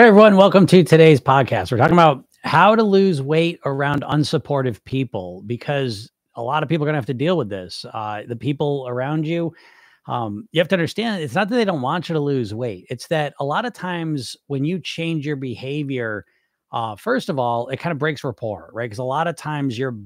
Hey, everyone. Welcome to today's podcast. We're talking about how to lose weight around unsupportive people because a lot of people are going to have to deal with this. Uh, the people around you, um, you have to understand it's not that they don't want you to lose weight, it's that a lot of times when you change your behavior, uh, first of all, it kind of breaks rapport, right? Because a lot of times you're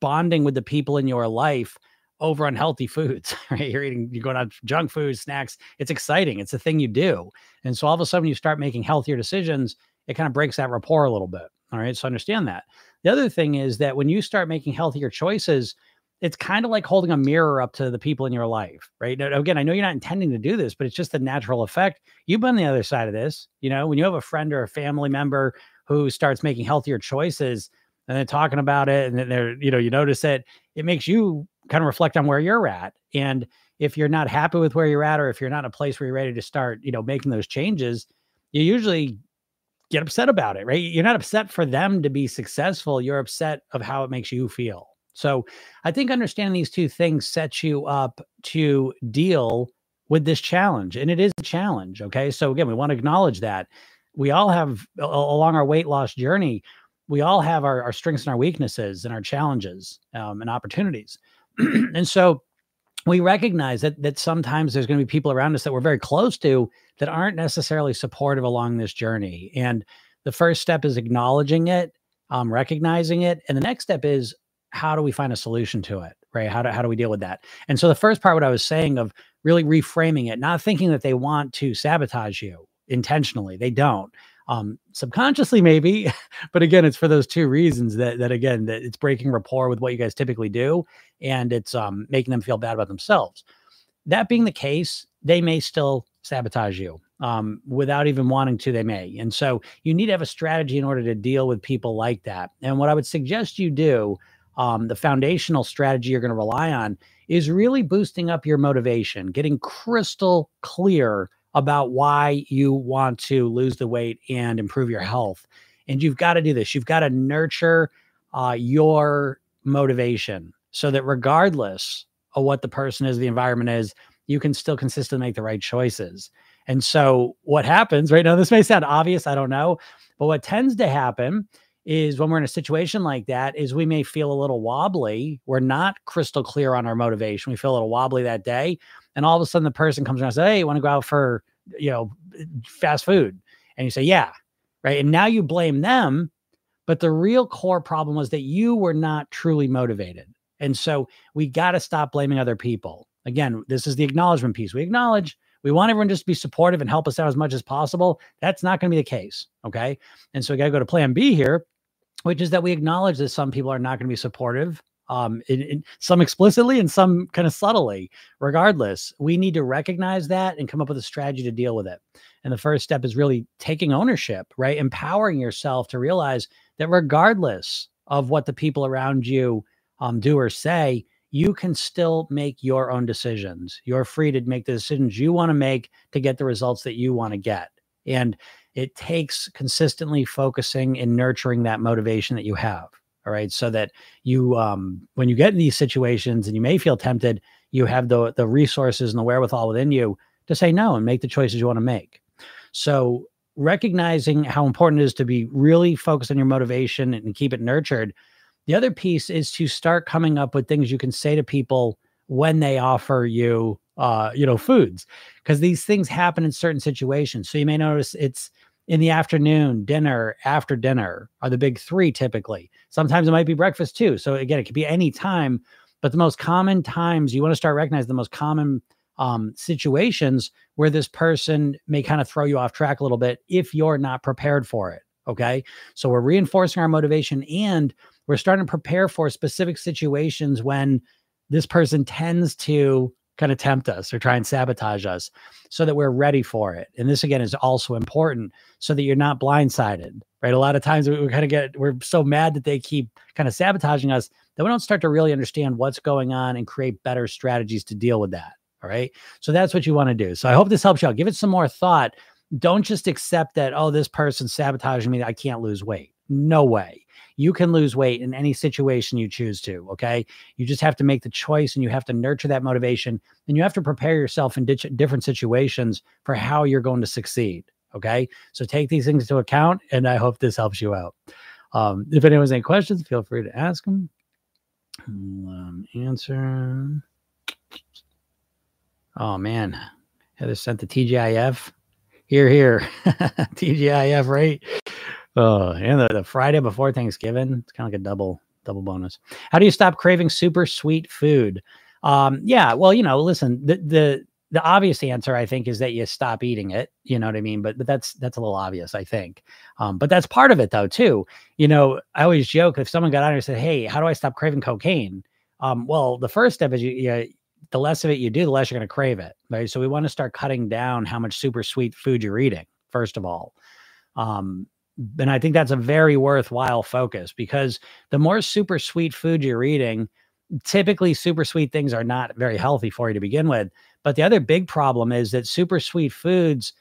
bonding with the people in your life over unhealthy foods, right? You're eating, you're going on junk food, snacks. It's exciting. It's a thing you do. And so all of a sudden you start making healthier decisions, it kind of breaks that rapport a little bit. All right. So understand that. The other thing is that when you start making healthier choices, it's kind of like holding a mirror up to the people in your life, right? Now, again, I know you're not intending to do this, but it's just a natural effect. You've been the other side of this. You know, when you have a friend or a family member who starts making healthier choices and they're talking about it and then they're, you know, you notice it, it makes you kind of reflect on where you're at. And if you're not happy with where you're at, or if you're not in a place where you're ready to start, you know, making those changes, you usually get upset about it, right? You're not upset for them to be successful. You're upset of how it makes you feel. So I think understanding these two things sets you up to deal with this challenge. And it is a challenge. Okay. So again, we want to acknowledge that we all have along our weight loss journey, we all have our, our strengths and our weaknesses and our challenges um, and opportunities. and so we recognize that that sometimes there's going to be people around us that we're very close to that aren't necessarily supportive along this journey. And the first step is acknowledging it, um, recognizing it, and the next step is how do we find a solution to it, right? How do how do we deal with that? And so the first part, what I was saying of really reframing it, not thinking that they want to sabotage you intentionally, they don't um, subconsciously maybe but again it's for those two reasons that that again that it's breaking rapport with what you guys typically do and it's um, making them feel bad about themselves. That being the case they may still sabotage you um, without even wanting to they may. And so you need to have a strategy in order to deal with people like that. And what i would suggest you do um, the foundational strategy you're going to rely on is really boosting up your motivation getting crystal clear about why you want to lose the weight and improve your health. And you've got to do this. You've got to nurture uh, your motivation so that regardless of what the person is, the environment is, you can still consistently make the right choices. And so, what happens right now, this may sound obvious, I don't know, but what tends to happen is when we're in a situation like that is we may feel a little wobbly we're not crystal clear on our motivation we feel a little wobbly that day and all of a sudden the person comes around and says, Hey, you want to go out for, you know, fast food? And you say, Yeah. Right. And now you blame them. But the real core problem was that you were not truly motivated. And so we got to stop blaming other people. Again, this is the acknowledgement piece. We acknowledge we want everyone just to be supportive and help us out as much as possible. That's not going to be the case. Okay. And so we got to go to plan B here, which is that we acknowledge that some people are not going to be supportive um, in, in some explicitly and some kind of subtly. Regardless, we need to recognize that and come up with a strategy to deal with it. And the first step is really taking ownership, right? Empowering yourself to realize that regardless of what the people around you um, do or say, you can still make your own decisions. You're free to make the decisions you want to make to get the results that you want to get. And it takes consistently focusing and nurturing that motivation that you have. All right. So that you, um, when you get in these situations and you may feel tempted, you have the, the resources and the wherewithal within you to say no and make the choices you want to make. So recognizing how important it is to be really focused on your motivation and keep it nurtured. The other piece is to start coming up with things you can say to people when they offer you uh, you know, foods, because these things happen in certain situations. So you may notice it's in the afternoon, dinner, after dinner are the big three typically. Sometimes it might be breakfast too. So again, it could be any time, but the most common times you want to start recognizing the most common um, situations where this person may kind of throw you off track a little bit if you're not prepared for it. Okay. So we're reinforcing our motivation and we're starting to prepare for specific situations when this person tends to kind of tempt us or try and sabotage us so that we're ready for it. And this again is also important so that you're not blindsided, right? A lot of times we, we kind of get, we're so mad that they keep kind of sabotaging us that we don't start to really understand what's going on and create better strategies to deal with that. All right. So that's what you want to do. So I hope this helps you out. Give it some more thought. Don't just accept that, oh, this person's sabotaging me. I can't lose weight. No way. You can lose weight in any situation you choose to. Okay. You just have to make the choice and you have to nurture that motivation and you have to prepare yourself in different situations for how you're going to succeed. Okay. So take these things into account, and I hope this helps you out. Um, if anyone has any questions, feel free to ask them. Um, answer. Oh man, Heather sent the TGIF. Here, here, TGIF, right? Oh, and the, the Friday before Thanksgiving, it's kind of like a double double bonus. How do you stop craving super sweet food? Um, yeah, well, you know, listen, the the the obvious answer I think is that you stop eating it. You know what I mean? But but that's that's a little obvious, I think. Um, but that's part of it though too. You know, I always joke if someone got on and said, "Hey, how do I stop craving cocaine?" Um, well, the first step is you, you the less of it you do, the less you're going to crave it, right? So we want to start cutting down how much super sweet food you're eating. First of all, um, and I think that's a very worthwhile focus because the more super sweet food you're eating, typically super sweet things are not very healthy for you to begin with. But the other big problem is that super sweet foods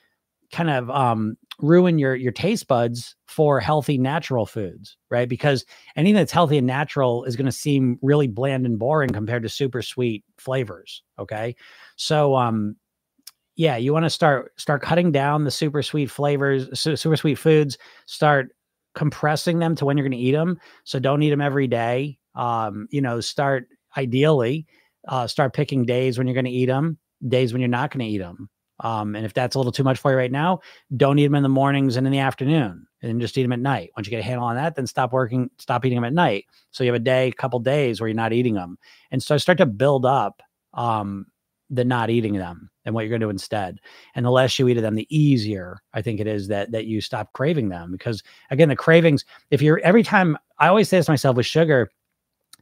kind of um, ruin your your taste buds for healthy natural foods, right? Because anything that's healthy and natural is going to seem really bland and boring compared to super sweet flavors. Okay, so um, yeah, you want to start start cutting down the super sweet flavors, super sweet foods. Start compressing them to when you're going to eat them. So don't eat them every day. Um, you know, start ideally uh, start picking days when you're going to eat them days when you're not going to eat them. Um, and if that's a little too much for you right now, don't eat them in the mornings and in the afternoon, and just eat them at night. Once you get a handle on that, then stop working, stop eating them at night. So you have a day, a couple days where you're not eating them, and so start to build up um, the not eating them and what you're going to do instead. And the less you eat of them, the easier I think it is that that you stop craving them. Because again, the cravings, if you're every time I always say this to myself with sugar,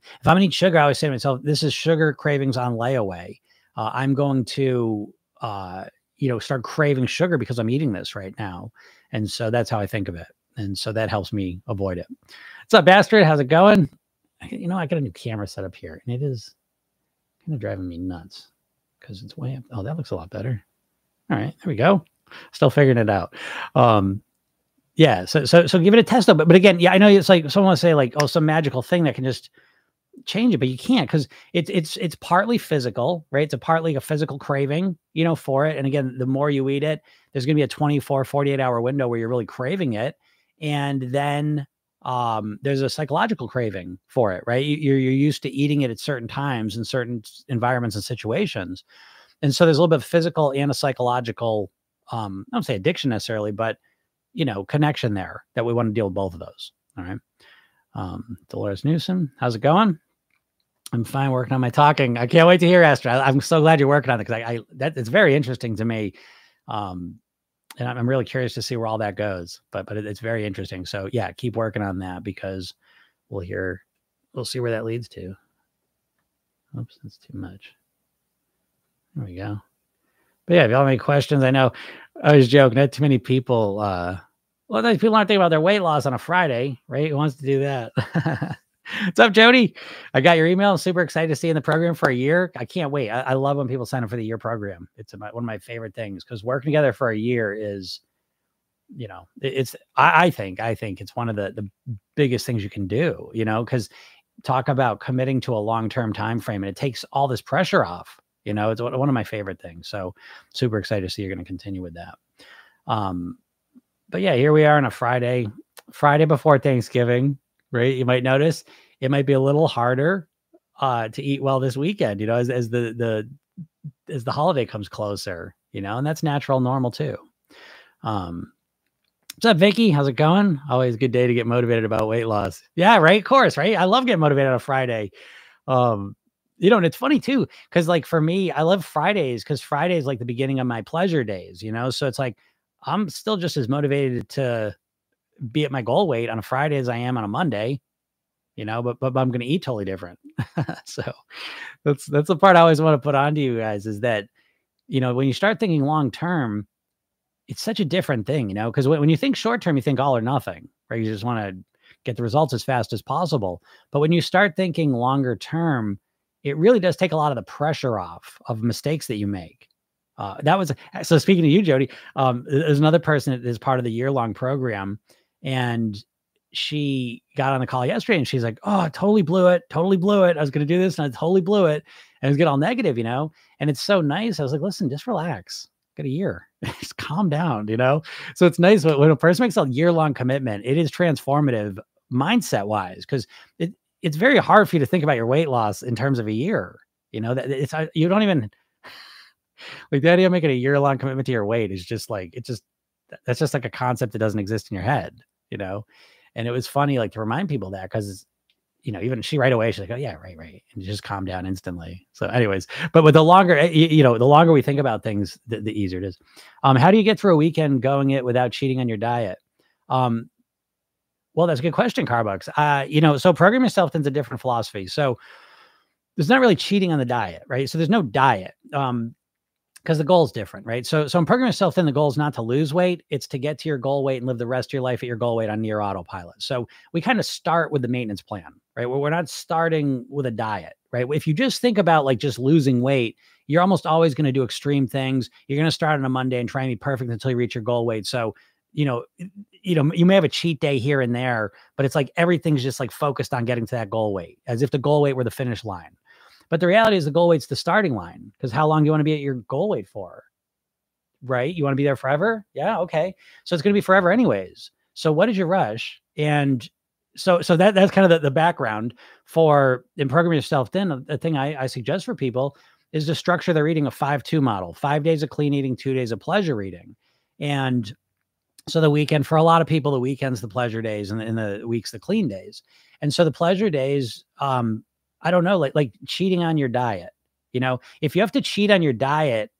if I'm gonna eat sugar, I always say to myself, this is sugar cravings on layaway uh, I'm going to, uh, you know, start craving sugar because I'm eating this right now. And so that's how I think of it. And so that helps me avoid it. What's up, bastard? How's it going? You know, I got a new camera set up here and it is kind of driving me nuts because it's way up. Oh, that looks a lot better. All right, there we go. Still figuring it out. Um, yeah, so so so give it a test though. But but again, yeah, I know it's like someone will say like, oh, some magical thing that can just change it, but you can't because it's it's it's partly physical, right? It's a partly a physical craving, you know, for it. And again, the more you eat it, there's gonna be a 24, 48 hour window where you're really craving it. And then um, there's a psychological craving for it, right? You're you're used to eating it at certain times in certain environments and situations. And so there's a little bit of physical and a psychological, um, I don't say addiction necessarily, but you know, connection there that we want to deal with both of those. All right. Um, Dolores Newsom, how's it going? I'm fine working on my talking. I can't wait to hear Esther. I, am so glad you're working on it because I, I that it's very interesting to me. Um, and I'm really curious to see where all that goes. But but it's very interesting. So yeah, keep working on that because we'll hear we'll see where that leads to. Oops, that's too much. There we go. But yeah, if y'all have any questions, I know I was joking. Not too many people. uh Well, those people aren't thinking about their weight loss on a Friday, right? Who wants to do that? What's up, Jody? I got your email. I'm super excited to see you in the program for a year. I can't wait. I, I love when people sign up for the year program. It's a, one of my favorite things because working together for a year is, you know, it, it's. I, I, think I think it's one of the the biggest things you can do. You know, because talk about committing to a long term time frame and it takes all this pressure off. You know, it's one of my favorite things. So super excited to see you're going to continue with that. Um, but yeah, here we are on a Friday, Friday before Thanksgiving right? You might notice it might be a little harder uh, to eat well this weekend, you know, as, as the the as the holiday comes closer, you know, and that's natural, normal too. Um, what's up, Vicky? How's it going? Always a good day to get motivated about weight loss. Yeah, right. Of course, right. I love getting motivated on a Friday. Um, you know, and it's funny too, because like for me, I love Fridays because Friday is like the beginning of my pleasure days, you know. So it's like I'm still just as motivated to be at my goal weight on a Friday as I am on a Monday, you know, but, but I'm going to eat totally different. so that's, that's the part I always want to put on to you guys is that, you know, when you start thinking long term, it's such a different thing, you know, because when, when you think short term, you think all or nothing, right? You just want to get the results as fast as possible. But when you start thinking longer term, it really does take a lot of the pressure off of mistakes that you make. Uh, that was so. Speaking to you, Jody, um, there's another person that is part of the year long program and she got on the call yesterday and she's like, Oh, I totally blew it. Totally blew it. I was going to do this and I totally blew it. And it was getting all negative, you know? And it's so nice. I was like, Listen, just relax. got a year. Just calm down, you know? So it's nice when a person makes a year long commitment, it is transformative mindset wise because it, it's very hard for you to think about your weight loss in terms of a year. You know, that it's, uh, you don't even like the idea of making a year long commitment to your weight is just like, it just, that's just like a concept that doesn't exist in your head, you know? And it was funny, like to remind people that because you know, even she right away, she's like, oh, yeah, right, right. And just calm down instantly. So, anyways, but with the longer, eh, you, know, the longer we think about things, the, the, easier it is. Um, how do you get through a weekend going it without cheating on your diet? Um, well, that's a good question, Carbucks. Uh, you know, so program yourself into different philosophy. So there's not really cheating on the diet, right? So there's no diet. Um, because the goal is different, right? So, so I'm programming myself in the goal is not to lose weight; it's to get to your goal weight and live the rest of your life at your goal weight on near autopilot. So we kind of start with the maintenance plan, right? We're not starting with a diet, right? If you just think about like just losing weight, you're almost always going to do extreme things. You're going to start on a Monday and try and be perfect until you reach your goal weight. So, you know, you know, you may have a cheat day here and there, but it's like everything's just like focused on getting to that goal weight, as if the goal weight were the finish line. But the reality is the goal weight's the starting line because how long do you want to be at your goal weight for? Right? You want to be there forever? Yeah, okay. So it's going to be forever anyways. So what is your rush? And so so that that's kind of the, the background for in programming yourself thin the thing I, I suggest for people is to structure their eating a five two model five days of clean eating two days of pleasure eating and so the weekend for a lot of people the weekends the pleasure days and the, the weeks the clean days and so the pleasure days um I don't know, like like cheating on your diet. You know, if you have to cheat on your diet,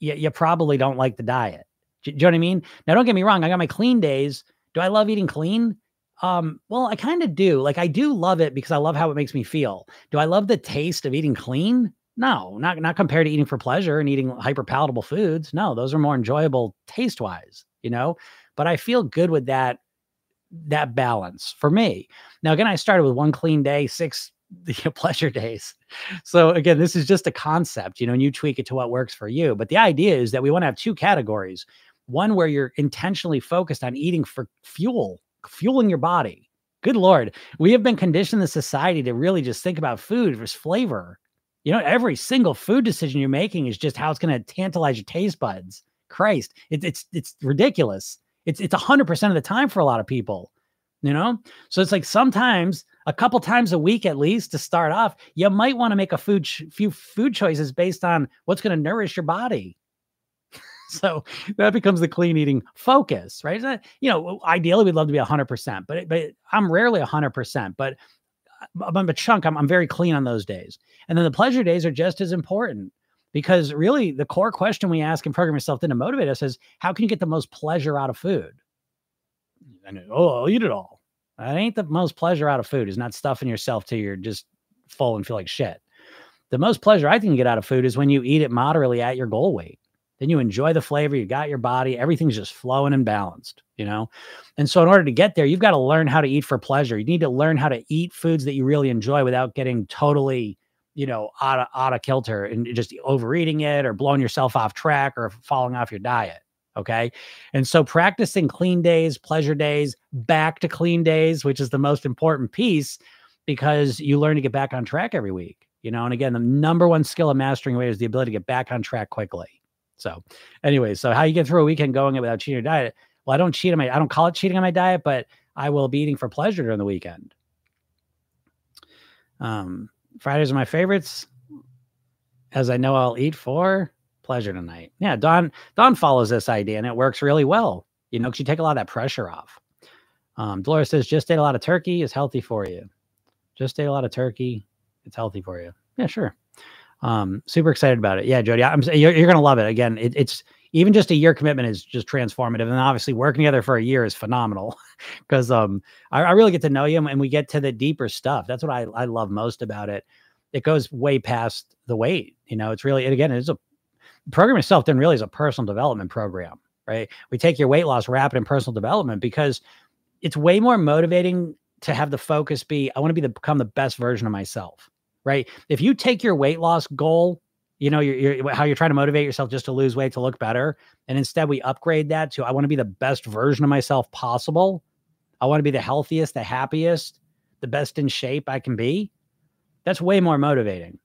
you, you probably don't like the diet. Do, you know what I mean? Now, don't get me wrong. I got my clean days. Do I love eating clean? Um, well, I kind of do. Like I do love it because I love how it makes me feel. Do I love the taste of eating clean? No, not not compared to eating for pleasure and eating hyper palatable foods. No, those are more enjoyable taste wise, you know. But I feel good with that that balance for me. Now, again, I started with one clean day, six the pleasure days. So again, this is just a concept, you know, and you tweak it to what works for you. But the idea is that we want to have two categories. One where you're intentionally focused on eating for fuel, fueling your body. Good Lord. We have been conditioned in society to really just think about food as flavor. You know, every single food decision you're making is just how it's going to tantalize your taste buds. Christ, it, it's it's ridiculous. It's it's hundred percent of the time for a lot of people. You know, so it's like sometimes a couple times a week at least to start off, you might want to make a food few food choices based on what's going to nourish your body. so that becomes the clean eating focus, right? That, you know, ideally we'd love to be 100%, but but I'm rarely 100%, but uh, I'm a chunk. I'm, I'm very clean on those days. And then the pleasure days are just as important because really the core question we ask and program yourself to motivate us is how can you get the most pleasure out of food? And oh, I'll eat it all. That ain't the most pleasure out of food, is not stuffing yourself till you're just full and feel like shit. The most pleasure I you get out of food is when you eat it moderately at your goal weight. Then you enjoy the flavor, you got your body, everything's just flowing and balanced, you know? And so, in order to get there, you've got to learn how to eat for pleasure. You need to learn how to eat foods that you really enjoy without getting totally, you know, out of, out of kilter and just overeating it or blowing yourself off track or falling off your diet. Okay. And so practicing clean days, pleasure days, back to clean days, which is the most important piece because you learn to get back on track every week. You know, and again, the number one skill of mastering weight is the ability to get back on track quickly. So, anyway, so how you get through a weekend going without cheating your diet? Well, I don't cheat on my, I don't call it cheating on my diet, but I will be eating for pleasure during the weekend. Um, Fridays are my favorites, as I know I'll eat for pleasure tonight. Yeah, Don Don follows this idea and it works really well. You know, because you take a lot of that pressure off. Um, Dolores says, just ate a lot of turkey is healthy for you. Just ate a lot of turkey. It's healthy for you. Yeah, sure. Um, super excited about it. Yeah, Jody, I'm you're, you're gonna love it. Again, it, it's even just a year commitment is just transformative, and obviously working together for a year is phenomenal because um, I, I, really get to know you and we get to the deeper stuff. That's what I I love most about it. It goes way past the weight. You know, it's really again, it's a program itself then really is a personal development program, right? We take your weight loss, rapid and personal development because it's way more motivating to have the focus be I want to be the become the best version of myself, right? If you take your weight loss goal, you know, you're, you're how you're trying to motivate yourself just to lose weight to look better, and instead we upgrade that to I want to be the best version of myself possible. I want to be the healthiest, the happiest, the best in shape I can be. That's way more motivating.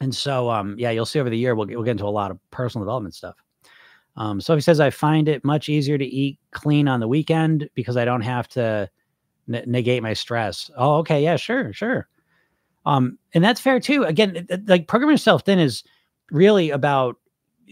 And so, um, yeah, you'll see over the year we'll, we'll get into a lot of personal development stuff. Um, he says, I find it much easier to eat clean on the weekend because I don't have to negate my stress. Oh, okay. Yeah, sure, sure. Um, and that's fair too. Again, like programming yourself thin is really about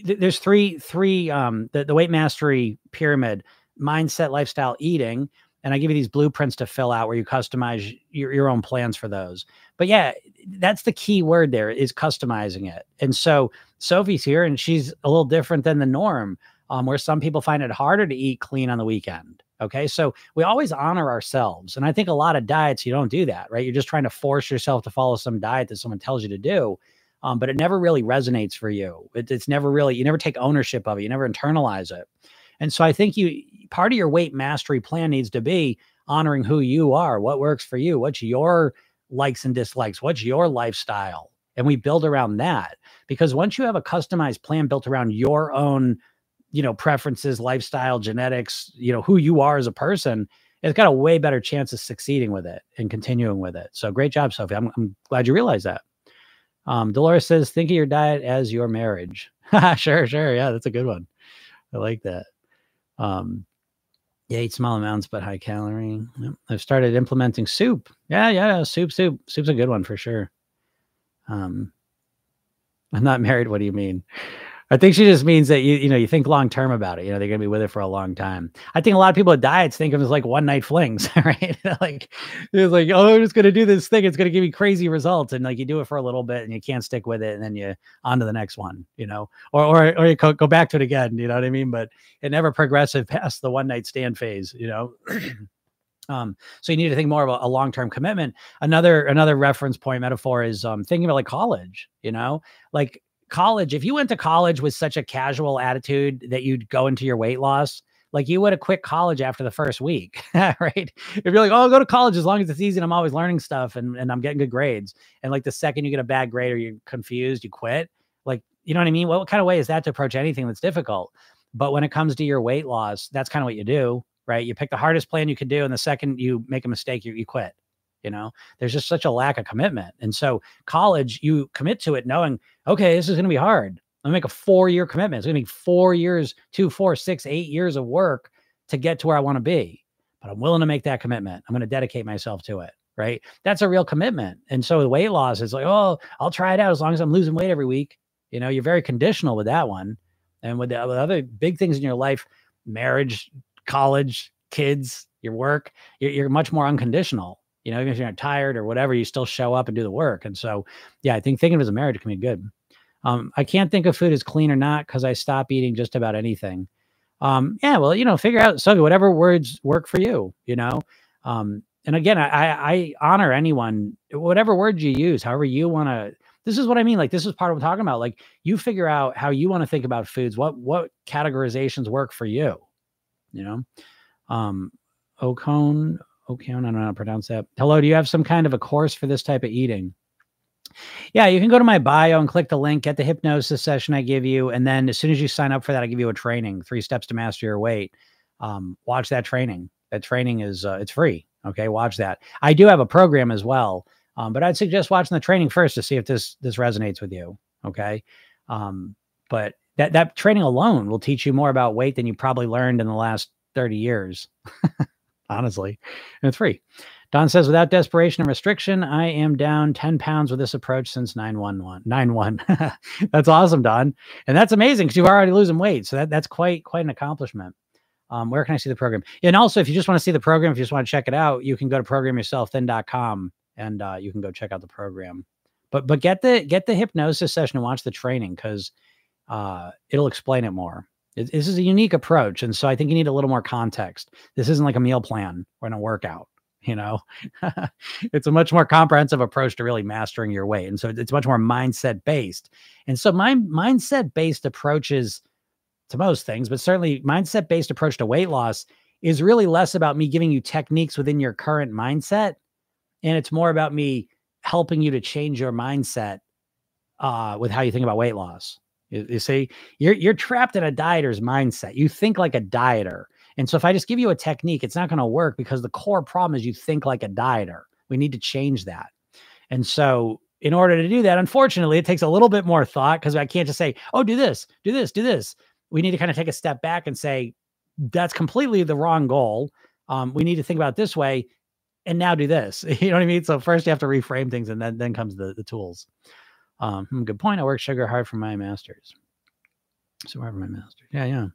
there's three three um the, the weight mastery pyramid mindset lifestyle eating and i give you these blueprints to fill out where you customize your, your own plans for those but yeah that's the key word there is customizing it and so sophie's here and she's a little different than the norm um, where some people find it harder to eat clean on the weekend okay so we always honor ourselves and i think a lot of diets you don't do that right you're just trying to force yourself to follow some diet that someone tells you to do um, but it never really resonates for you. It, it's never really, you never take ownership of it, you never internalize it. And so I think you, part of your weight mastery plan needs to be honoring who you are, what works for you, what's your likes and dislikes, what's your lifestyle. And we build around that because once you have a customized plan built around your own, you know, preferences, lifestyle, genetics, you know, who you are as a person, it's got a way better chance of succeeding with it and continuing with it. So great job, Sophie. I'm, I'm glad you realized that. Um, Dolores says, think of your diet as your marriage. sure, sure. Yeah, that's a good one. I like that. Um, yeah, eat small amounts but high calorie. Yep. I've started implementing soup. Yeah, yeah, soup, soup. Soup's a good one for sure. Um, I'm not married. What do you mean? I think she just means that you you know you think long term about it. You know they're gonna be with it for a long time. I think a lot of people with diets think of it as like one night flings, right? like it's like oh I'm just gonna do this thing. It's gonna give me crazy results, and like you do it for a little bit and you can't stick with it, and then you on to the next one, you know, or or or you go, go back to it again. You know what I mean? But it never progressive past the one night stand phase. You know. Um, so you need to think more of a, a long-term commitment. Another another reference point metaphor is um, thinking about like college. You know, like college, if you went to college with such a casual attitude that you'd go into your weight loss, like you would have quit college after the first week, right? If you're like, oh, I'll go to college as long as it's easy and I'm always learning stuff and, and I'm getting good grades. And like the second you get a bad grade or you're confused, you quit. Like, you know what I mean? What, what kind of way is that to approach anything that's difficult? But when it comes to your weight loss, that's kind of what you do, right? You pick the hardest plan you can do. And the second you make a mistake, you, you quit you know? There's just such a lack of commitment. And so college you commit to it knowing okay this is going to be hard. I'm going to make a four year commitment. It's going to be four years two four six eight years of work to get to where i want to be but i'm willing to make that commitment. I'm going to dedicate myself to it right? That's a real commitment. And so the weight loss is like oh i'll try it out as long as i'm losing weight every week. You know you're very conditional with that one. And with the with other big things in your life marriage college kids your work you're, you're much more unconditional you know, even if you're not tired or whatever, you still show up and do the work. And so, yeah, I think thinking of it as a marriage can be good. Um, I can't think of food as clean or not because I stop eating just about anything. Um, yeah, well, you know, figure out so whatever words work for you, you know. Um, and again, I, I honor anyone, whatever words you use, however you want to. This is what I mean. Like this is part of what I'm talking about. Like you figure out how you want to think about foods. What what categorizations work for you? You know, um, Ocone Okay, I don't know how to pronounce that. Hello, do you have some kind of a course for this type of eating? Yeah, you can go to my bio and click the link, get the hypnosis session I give you. And then as soon as you sign up for that, I give you a training, three steps to master your weight. Um, watch that training. That training is, uh, it's free. Okay. Watch that. I do have a program as well. Um, but I'd suggest watching the training first to see if this, this resonates with you. Okay. Um, but that, that training alone will teach you more about weight than you probably learned in the last 30 years. honestly, and it's free. Don says, without desperation and restriction, I am down 10 pounds with this approach since 911. 91. that's awesome, Don. And that's amazing because you're already losing weight. So that, that's quite quite an accomplishment. Um, where can I see the program? And also, if you just want to see the program, if you just want to check it out, you can go to programyourselfthin.com and uh, you can go check out the program. But but get the get the hypnosis session and watch the training because uh, it'll explain it more. It, this is a unique approach. And so I think you need a little more context. This isn't like a meal plan or a workout. You know, it's a much more comprehensive approach to really mastering your weight. And so it's much more mindset based. And so my mindset based approaches to most things, but certainly mindset based approach to weight loss is really less about me giving you techniques within your current mindset. And it's more about me helping you to change your mindset uh, with how you think about weight loss. You, see, you're you're trapped in a dieter's mindset. You think like a dieter. And so if I just give you a technique, it's not going to work because the core problem is you think like a dieter. We need to change that. And so in order to do that, unfortunately, it takes a little bit more thought because I can't just say, oh, do this, do this, do this. we need to kind of take a step back and say, that's completely the wrong goal. Um, we need to think about this way and now do this. You know what I mean? So first you have to reframe things and then then comes the the tools. Um, hmm, good point. I work sugar hard for my masters. So wherever my master. Yeah, yeah.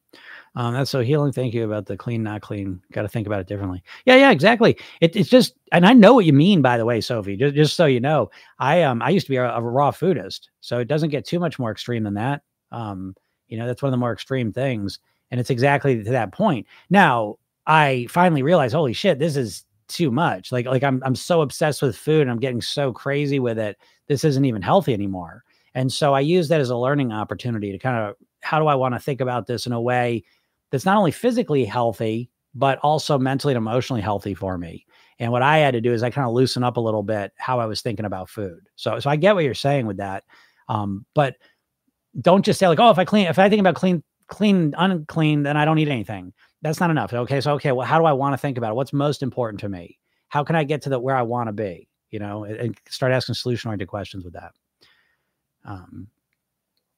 Um, that's so healing. Thank you about the clean, not clean. Got to think about it differently. Yeah, yeah, exactly. It, it's just, and I know what you mean, by the way, Sophie. Just, just so you know, I um, I used to be a, a raw foodist, so it doesn't get too much more extreme than that. Um, you know, that's one of the more extreme things, and it's exactly to that point. Now, I finally realized, holy shit, this is too much. Like, like I'm, I'm so obsessed with food, and I'm getting so crazy with it. This isn't even healthy anymore. And so I use that as a learning opportunity to kind of how do I want to think about this in a way that's not only physically healthy, but also mentally and emotionally healthy for me. And what I had to do is I kind of loosen up a little bit how I was thinking about food. So, so I get what you're saying with that. Um, but don't just say like, oh, if I clean, if I think about clean, clean, unclean, then I don't eat anything. That's not enough. Okay. So, okay, well, how do I want to think about it? What's most important to me? How can I get to the where I want to be? You know, and, and start asking solution oriented questions with that. Um,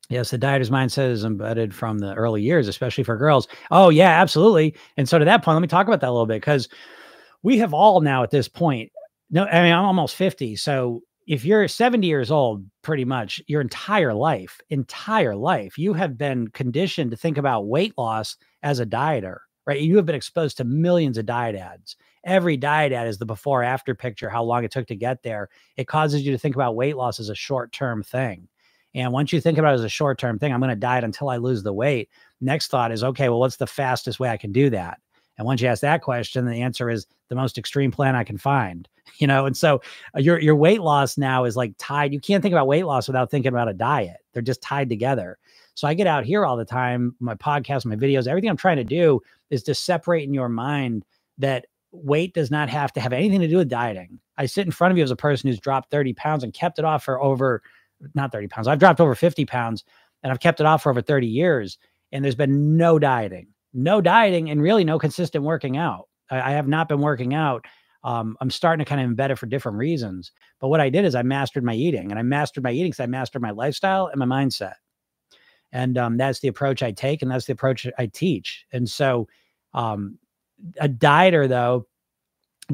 Yes, the dieter's mindset is embedded from the early years, especially for girls. Oh, yeah, absolutely. And so to that point, let me talk about that a little bit because we have all now at this point. No, I mean, I'm almost 50. So if you're 70 years old, pretty much your entire life, entire life, you have been conditioned to think about weight loss as a dieter, right? You have been exposed to millions of diet ads. Every diet ad is the before after picture, how long it took to get there. It causes you to think about weight loss as a short term thing. And once you think about it as a short term thing, I'm going to diet until I lose the weight. Next thought is, okay, well, what's the fastest way I can do that? And once you ask that question, the answer is the most extreme plan I can find. You know, and so uh, your your weight loss now is like tied. You can't think about weight loss without thinking about a diet. They're just tied together. So I get out here all the time, my podcast, my videos, everything I'm trying to do is to separate in your mind that weight does not have to have anything to do with dieting. I sit in front of you as a person who's dropped 30 pounds and kept it off for over not 30 pounds. I've dropped over 50 pounds and I've kept it off for over 30 years. And there's been no dieting, no dieting, and really no consistent working out. I, I have not been working out. Um, I'm starting to kind of embed it for different reasons. But what I did is I mastered my eating and I mastered my eating because I mastered my lifestyle and my mindset. And um, that's the approach I take and that's the approach I teach. And so um, a dieter, though,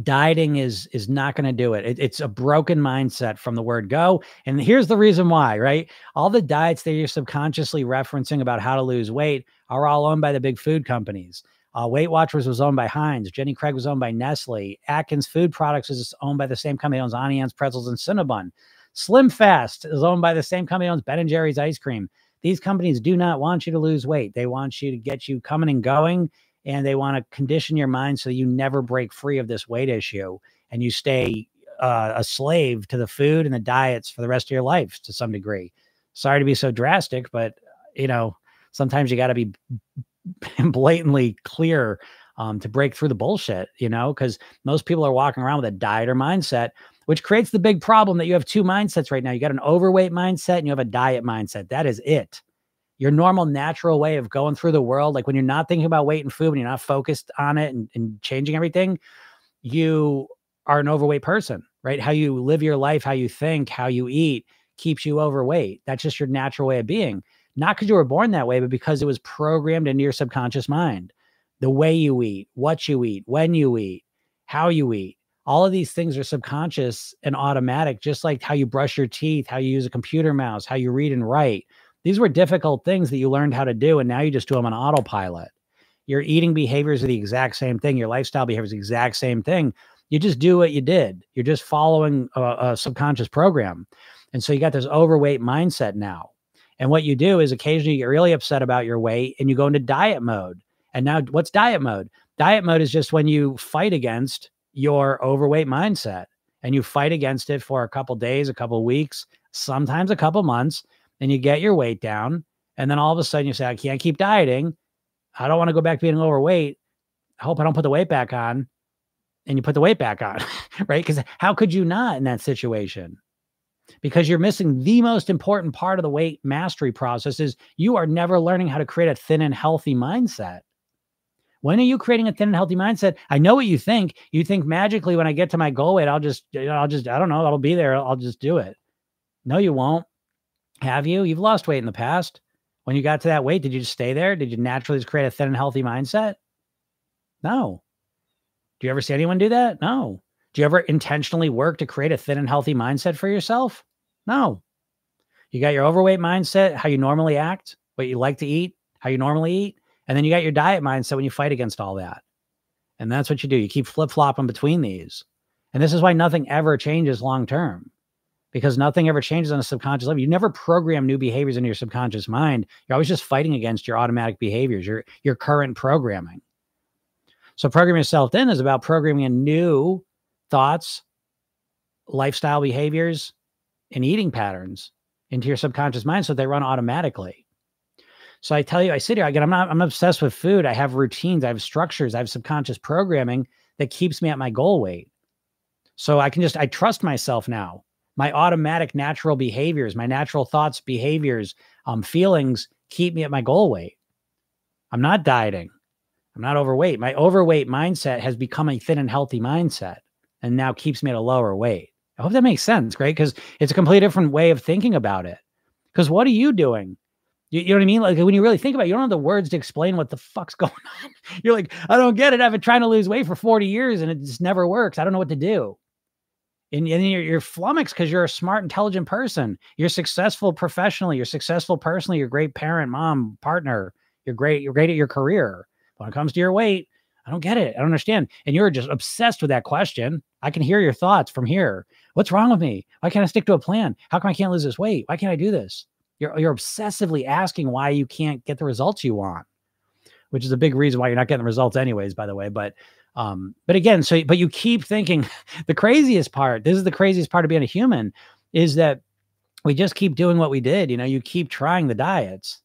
dieting is is not going to do it. it. It's a broken mindset from the word go. And here's the reason why, right? All the diets that you're subconsciously referencing about how to lose weight are all owned by the big food companies. Uh, Weight Watchers was owned by Heinz. Jenny Craig was owned by Nestle. Atkins Food Products is owned by the same company that owns Anne's Pretzels and Cinnabon. Slim Fast is owned by the same company that owns Ben and Jerry's ice cream. These companies do not want you to lose weight. They want you to get you coming and going and they want to condition your mind so you never break free of this weight issue and you stay uh, a slave to the food and the diets for the rest of your life to some degree. Sorry to be so drastic, but you know, sometimes you got to be blatantly clear um, to break through the bullshit, you know, because most people are walking around with a dieter mindset, which creates the big problem that you have two mindsets right now. You got an overweight mindset and you have a diet mindset. That is it your normal natural way of going through the world, like when you're not thinking about weight and food, when you're not focused on it and, and changing everything, you are an overweight person, right? How you live your life, how you think, how you eat keeps you overweight. That's just your natural way of being. Not because you were born that way, but because it was programmed into your subconscious mind. The way you eat, what you eat, when you eat, how you eat. All of these things are subconscious and automatic, just like how you brush your teeth, how you use a computer mouse, how you read and write. These were difficult things that you learned how to do, and now you just do them on autopilot. Your eating behaviors are the exact same thing. Your lifestyle behaviors the exact same thing. You just do what you did. You're just following a, a subconscious program. And so you got this overweight mindset now. And what you do is occasionally you get really upset about your weight and you go into diet mode. And now what's diet mode? Diet mode is just when you fight against your overweight mindset and you fight against it for a couple days, a couple weeks, sometimes a couple months and you get your weight down. And then all of a sudden you say, I can't keep dieting. I don't want to go back to being overweight. I hope I don't put the weight back on. And you put the weight back on, right? Because how could you not in that situation? Because you're missing the most important part of the weight mastery process is you are never learning how to create a thin and healthy mindset. When are you creating a thin and healthy mindset? I know what you think. You think magically when I get to my goal weight, I'll just, I'll just, I don't know, I'll be there. I'll just do it. No, you won't. Have you? You've lost weight in the past. When you got to that weight, did you just stay there? Did you naturally just create a thin and healthy mindset? No. Do you ever see anyone do that? No. Do you ever intentionally work to create a thin and healthy mindset for yourself? No. You got your overweight mindset, how you normally act, what you like to eat, how you normally eat. And then you got your diet mindset when you fight against all that. And that's what you do. You keep flip flopping between these. And this is why nothing ever changes long term because nothing ever changes on a subconscious level. You never program new behaviors into your subconscious mind. You're always just fighting against your automatic behaviors, your, your current programming. So programming yourself thin is about programming in new thoughts, lifestyle behaviors, and eating patterns into your subconscious mind so they run automatically. So I tell you, I sit here again, I'm not, I'm obsessed with food. I have routines, I have structures, I have subconscious programming that keeps me at my goal weight. So I can just, I trust myself now. My automatic natural behaviors, my natural thoughts, behaviors, um, feelings keep me at my goal weight. I'm not dieting. I'm not overweight. My overweight mindset has become a thin and healthy mindset and now keeps me at a lower weight. I hope that makes sense, great? Because it's a completely different way of thinking about it. Because what are you doing? You, you, know what I mean? Like when you really think about it, you don't have the words to explain what the fuck's going on. You're like, I don't get it. I've been trying to lose weight for 40 years and it just never works. I don't know what to do. And, and you're, you're flummoxed because you're a smart, intelligent person. You're successful professionally. You're successful personally. You're a great parent, mom, partner. You're great. You're great at your career. When it comes to your weight, I don't get it. I don't understand. And you're just obsessed with that question. I can hear your thoughts from here. What's wrong with me? Why can't I stick to a plan? How come I can't lose this weight? Why can't I do this? You're, you're obsessively asking why you can't get the results you want, which is a big reason why you're not getting the results anyways, by the way. But, um, but again, so, but you keep thinking the craziest part, this is the craziest part of being a human is that we just keep doing what we did. You know, you keep trying the diets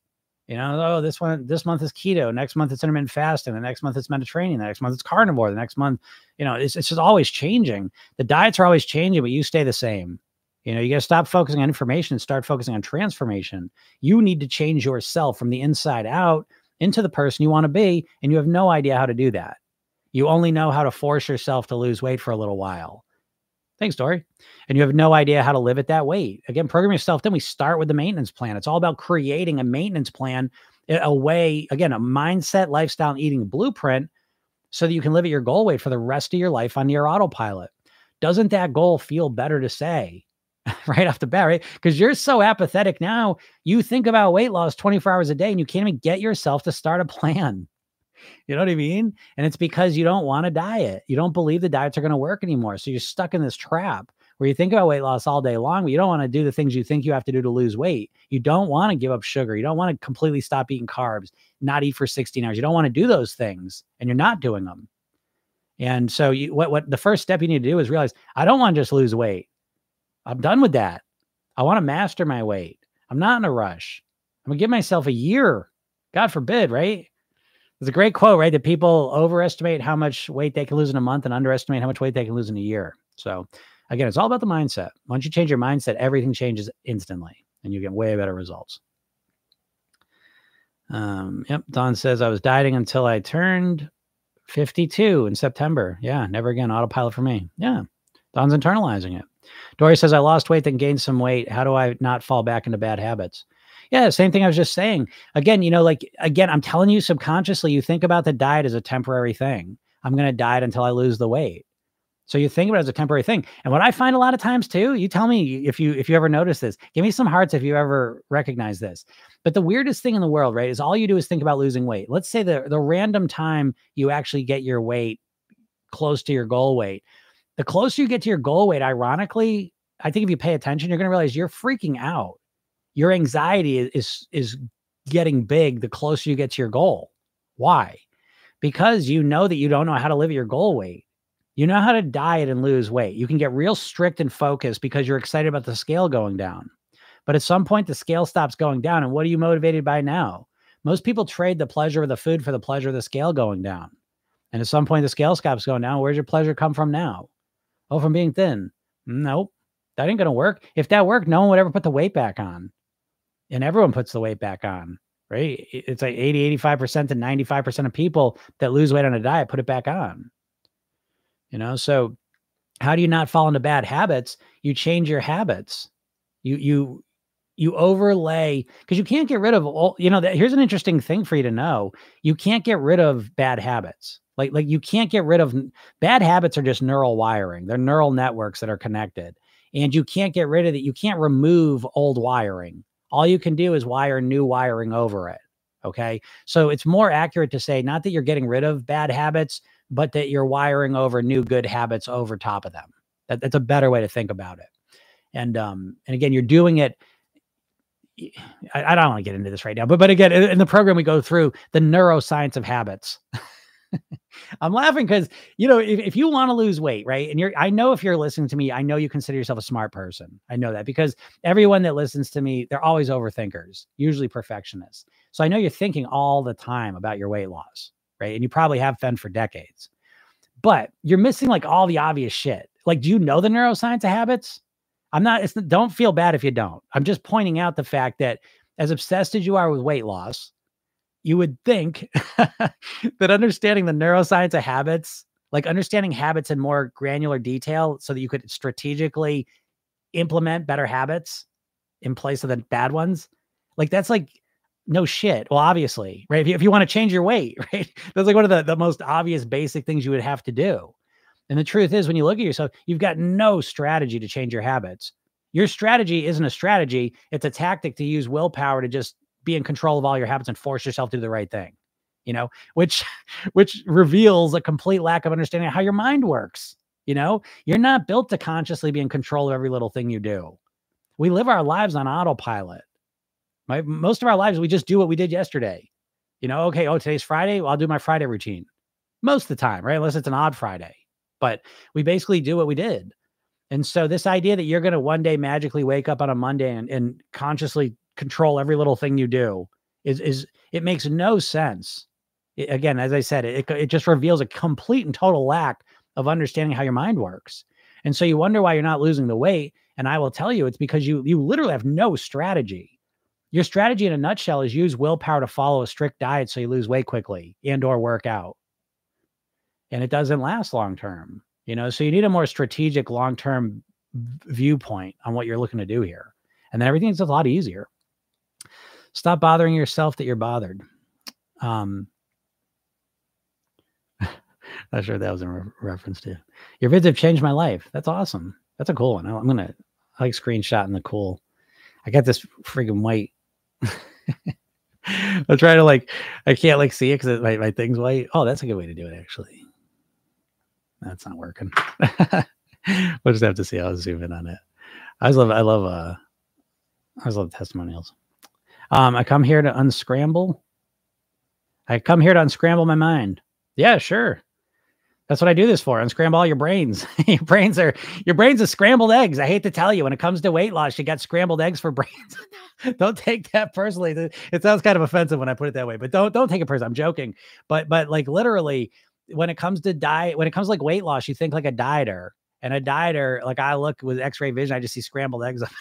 you know, oh, this one, this month is keto. Next month it's intermittent fasting. The next month it's Mediterranean. The next month it's carnivore. The next month, you know, it's, it's just always changing. The diets are always changing, but you stay the same. You know, you got to stop focusing on information and start focusing on transformation. You need to change yourself from the inside out into the person you want to be. And you have no idea how to do that. You only know how to force yourself to lose weight for a little while. Thanks, Dory. And you have no idea how to live at that weight. Again, program yourself. Then we start with the maintenance plan. It's all about creating a maintenance plan, a way, again, a mindset, lifestyle, and eating blueprint so that you can live at your goal weight for the rest of your life on your autopilot. Doesn't that goal feel better to say right off the bat, right? Because you're so apathetic now. You think about weight loss 24 hours a day and you can't even get yourself to start a plan. You know what I mean? And it's because you don't want to diet. You don't believe the diets are going to work anymore. So you're stuck in this trap where you think about weight loss all day long, but you don't want to do the things you think you have to do to lose weight. You don't want to give up sugar. You don't want to completely stop eating carbs, not eat for 16 hours. You don't want to do those things and you're not doing them. And so you what what the first step you need to do is realize I don't want to just lose weight. I'm done with that. I want to master my weight. I'm not in a rush. I'm gonna give myself a year. God forbid, right? There's a great quote, right? That people overestimate how much weight they can lose in a month and underestimate how much weight they can lose in a year. So, again, it's all about the mindset. Once you change your mindset, everything changes instantly and you get way better results. Um, yep. Don says, I was dieting until I turned 52 in September. Yeah. Never again. Autopilot for me. Yeah. Don's internalizing it. Dory says, I lost weight, then gained some weight. How do I not fall back into bad habits? Yeah, same thing I was just saying. Again, you know, like again, I'm telling you subconsciously, you think about the diet as a temporary thing. I'm going to diet until I lose the weight. So you think about it as a temporary thing. And what I find a lot of times too, you tell me if you if you ever notice this. Give me some hearts if you ever recognize this. But the weirdest thing in the world, right, is all you do is think about losing weight. Let's say the the random time you actually get your weight close to your goal weight. The closer you get to your goal weight, ironically, I think if you pay attention, you're going to realize you're freaking out your anxiety is is getting big the closer you get to your goal. Why? Because you know that you don't know how to live at your goal weight. You know how to diet and lose weight. You can get real strict and focused because you're excited about the scale going down. But at some point, the scale stops going down. And what are you motivated by now? Most people trade the pleasure of the food for the pleasure of the scale going down. And at some point, the scale stops going down. Where's your pleasure come from now? Oh, from being thin. Nope. That ain't going to work. If that worked, no one would ever put the weight back on and everyone puts the weight back on, right? It's like 80, 85% to 95% of people that lose weight on a diet put it back on. You know, so how do you not fall into bad habits? You change your habits. You you you overlay because you can't get rid of all you know that here's an interesting thing for you to know. You can't get rid of bad habits. Like like you can't get rid of bad habits are just neural wiring. They're neural networks that are connected. And you can't get rid of it you can't remove old wiring. All you can do is wire new wiring over it okay? So it's more accurate to say not that you're getting rid of bad habits but that you're wiring over new good habits over top of them. That, that's a better way to think about it. And um and again you're doing it I, I don't want to get into this right now, but but again, in, the program we go through the neuroscience of habits. I'm laughing because you know if, if you want to lose weight, right? And you're I know if you're listening to me, I know you consider yourself a smart person. I know that because everyone that listens to me, they're always overthinkers, usually perfectionists. So I know you're thinking all the time about your weight loss, right? And you probably have been for decades. But you're missing like all the obvious shit. Like, do you know the neuroscience of habits? I'm not, it's, don't feel bad if you don't. I'm just pointing out the fact that as obsessed as you are with weight loss, you would think that understanding the neuroscience of habits, like understanding habits in more granular detail so that you could strategically implement better habits in place of the bad ones, like that's like no shit. Well, obviously, right? If you, if you want to change your weight, right? That's like one of the, the most obvious basic things you would have to do. And the truth is, when you look at yourself, you've got no strategy to change your habits. Your strategy isn't a strategy, it's a tactic to use willpower to just be in control of all your habits and force yourself to do the right thing. You know, which which reveals a complete lack of understanding of how your mind works. You know, you're not built to consciously be in control of every little thing you do. We live our lives on autopilot. My, most of our lives, we just do what we did yesterday. You know, okay, oh, today's Friday. Well, I'll do my Friday routine most of the time, right? Unless it's an odd Friday but we basically do what we did. And so this idea that you're going to one day magically wake up on a Monday and, and consciously control every little thing you do is is it makes no sense. It, again, as I said, it it just reveals a complete and total lack of understanding how your mind works. And so you wonder why you're not losing the weight. And I will tell you, it's because you you literally have no strategy. Your strategy in a nutshell is use willpower to follow a strict diet so you lose weight quickly and or work out and it doesn't last long term you know? So you need a more strategic long term viewpoint on what you're looking to do here and then everything's a lot easier. Stop bothering yourself that you're bothered. Um not sure that was a re- reference to your vids have changed my life. That's awesome. That's a cool one. I'm gonna I like screenshotting the cool i got this freaking white i'm trying to like i can't like see it because my, my thing's white. Oh that's a good way to do it actually that's not working. we'll just have to see. I'll zoom in on it. I love, I love, uh, I love testimonials. Um, I come here to unscramble. I come here to unscramble my mind. Yeah, sure. That's what I do this for. Unscramble all your brains. your brains are your brains are scrambled eggs. I hate to tell you, when it comes to weight loss, you got scrambled eggs for brains. don't take that personally. It sounds kind of offensive when I put it that way, but don't don't take it personally. I'm joking. But but like literally, when it comes to diet, when it comes to like weight loss, you think like a dieter. And a dieter, like I look with X-ray vision, I just see scrambled eggs.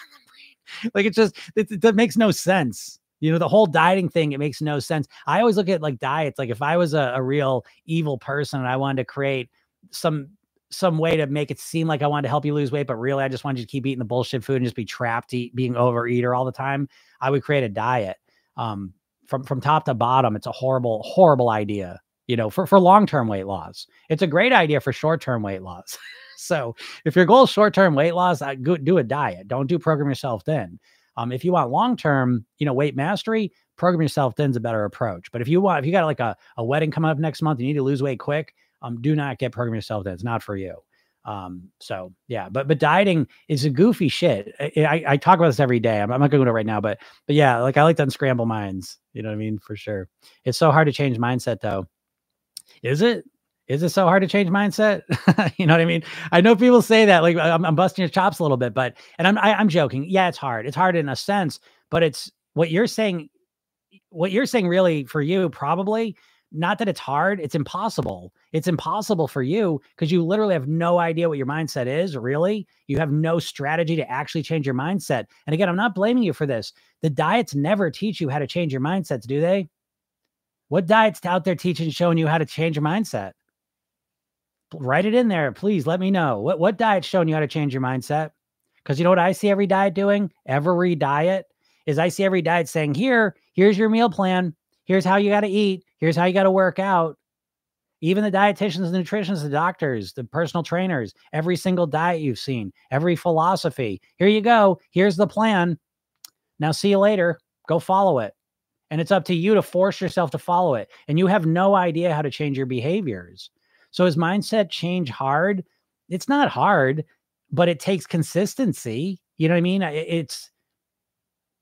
Like it just it, it makes no sense. You know, the whole dieting thing, it makes no sense. I always look at like diets, like if I was a, a real evil person and I wanted to create some some way to make it seem like I wanted to help you lose weight, but really I just wanted you to keep eating the bullshit food and just be trapped eat, being overeater all the time. I would create a diet. Um, from from top to bottom, it's a horrible, horrible idea you know, for, for long-term weight loss. It's a great idea for short-term weight loss. so if your goal is short-term weight loss, uh, do a diet. Don't do program yourself thin. Um, if you want long-term, you know, weight mastery, program yourself thin is a better approach. But if you want, if you got like a, a wedding coming up next month, you need to lose weight quick, um, do not get program yourself thin. It's not for you. Um, so yeah, but but dieting is a goofy shit. I, I, I talk about this every day. I'm, I'm not going to it right now, but but yeah, like I like to unscramble minds. You know what I mean? For sure. It's so hard to change mindset though. Is it? Is it so hard to change mindset? you know what I mean? I know people say that, like I'm, I'm busting your chops a little bit, but and I'm I, am i am joking. Yeah, it's hard. It's hard in a sense, but it's what you're saying. What you're saying, really, for you, probably not that it's hard. It's impossible. It's impossible for you because you literally have no idea what your mindset is. Really, you have no strategy to actually change your mindset. And again, I'm not blaming you for this. The diets never teach you how to change your mindsets, do they? What diet's out there teaching, showing you how to change your mindset? Write it in there, please. Let me know what what diet's showing you how to change your mindset. Because you know what I see every diet doing? Every diet is I see every diet saying, here, here's your meal plan. Here's how you got to eat. Here's how you got to work out. Even the dietitians, the nutritionists, the doctors, the personal trainers, every single diet you've seen, every philosophy. Here you go. Here's the plan. Now, see you later. Go follow it. And it's up to you to force yourself to follow it. And you have no idea how to change your behaviors. So, is mindset change hard? It's not hard, but it takes consistency. You know what I mean? It's,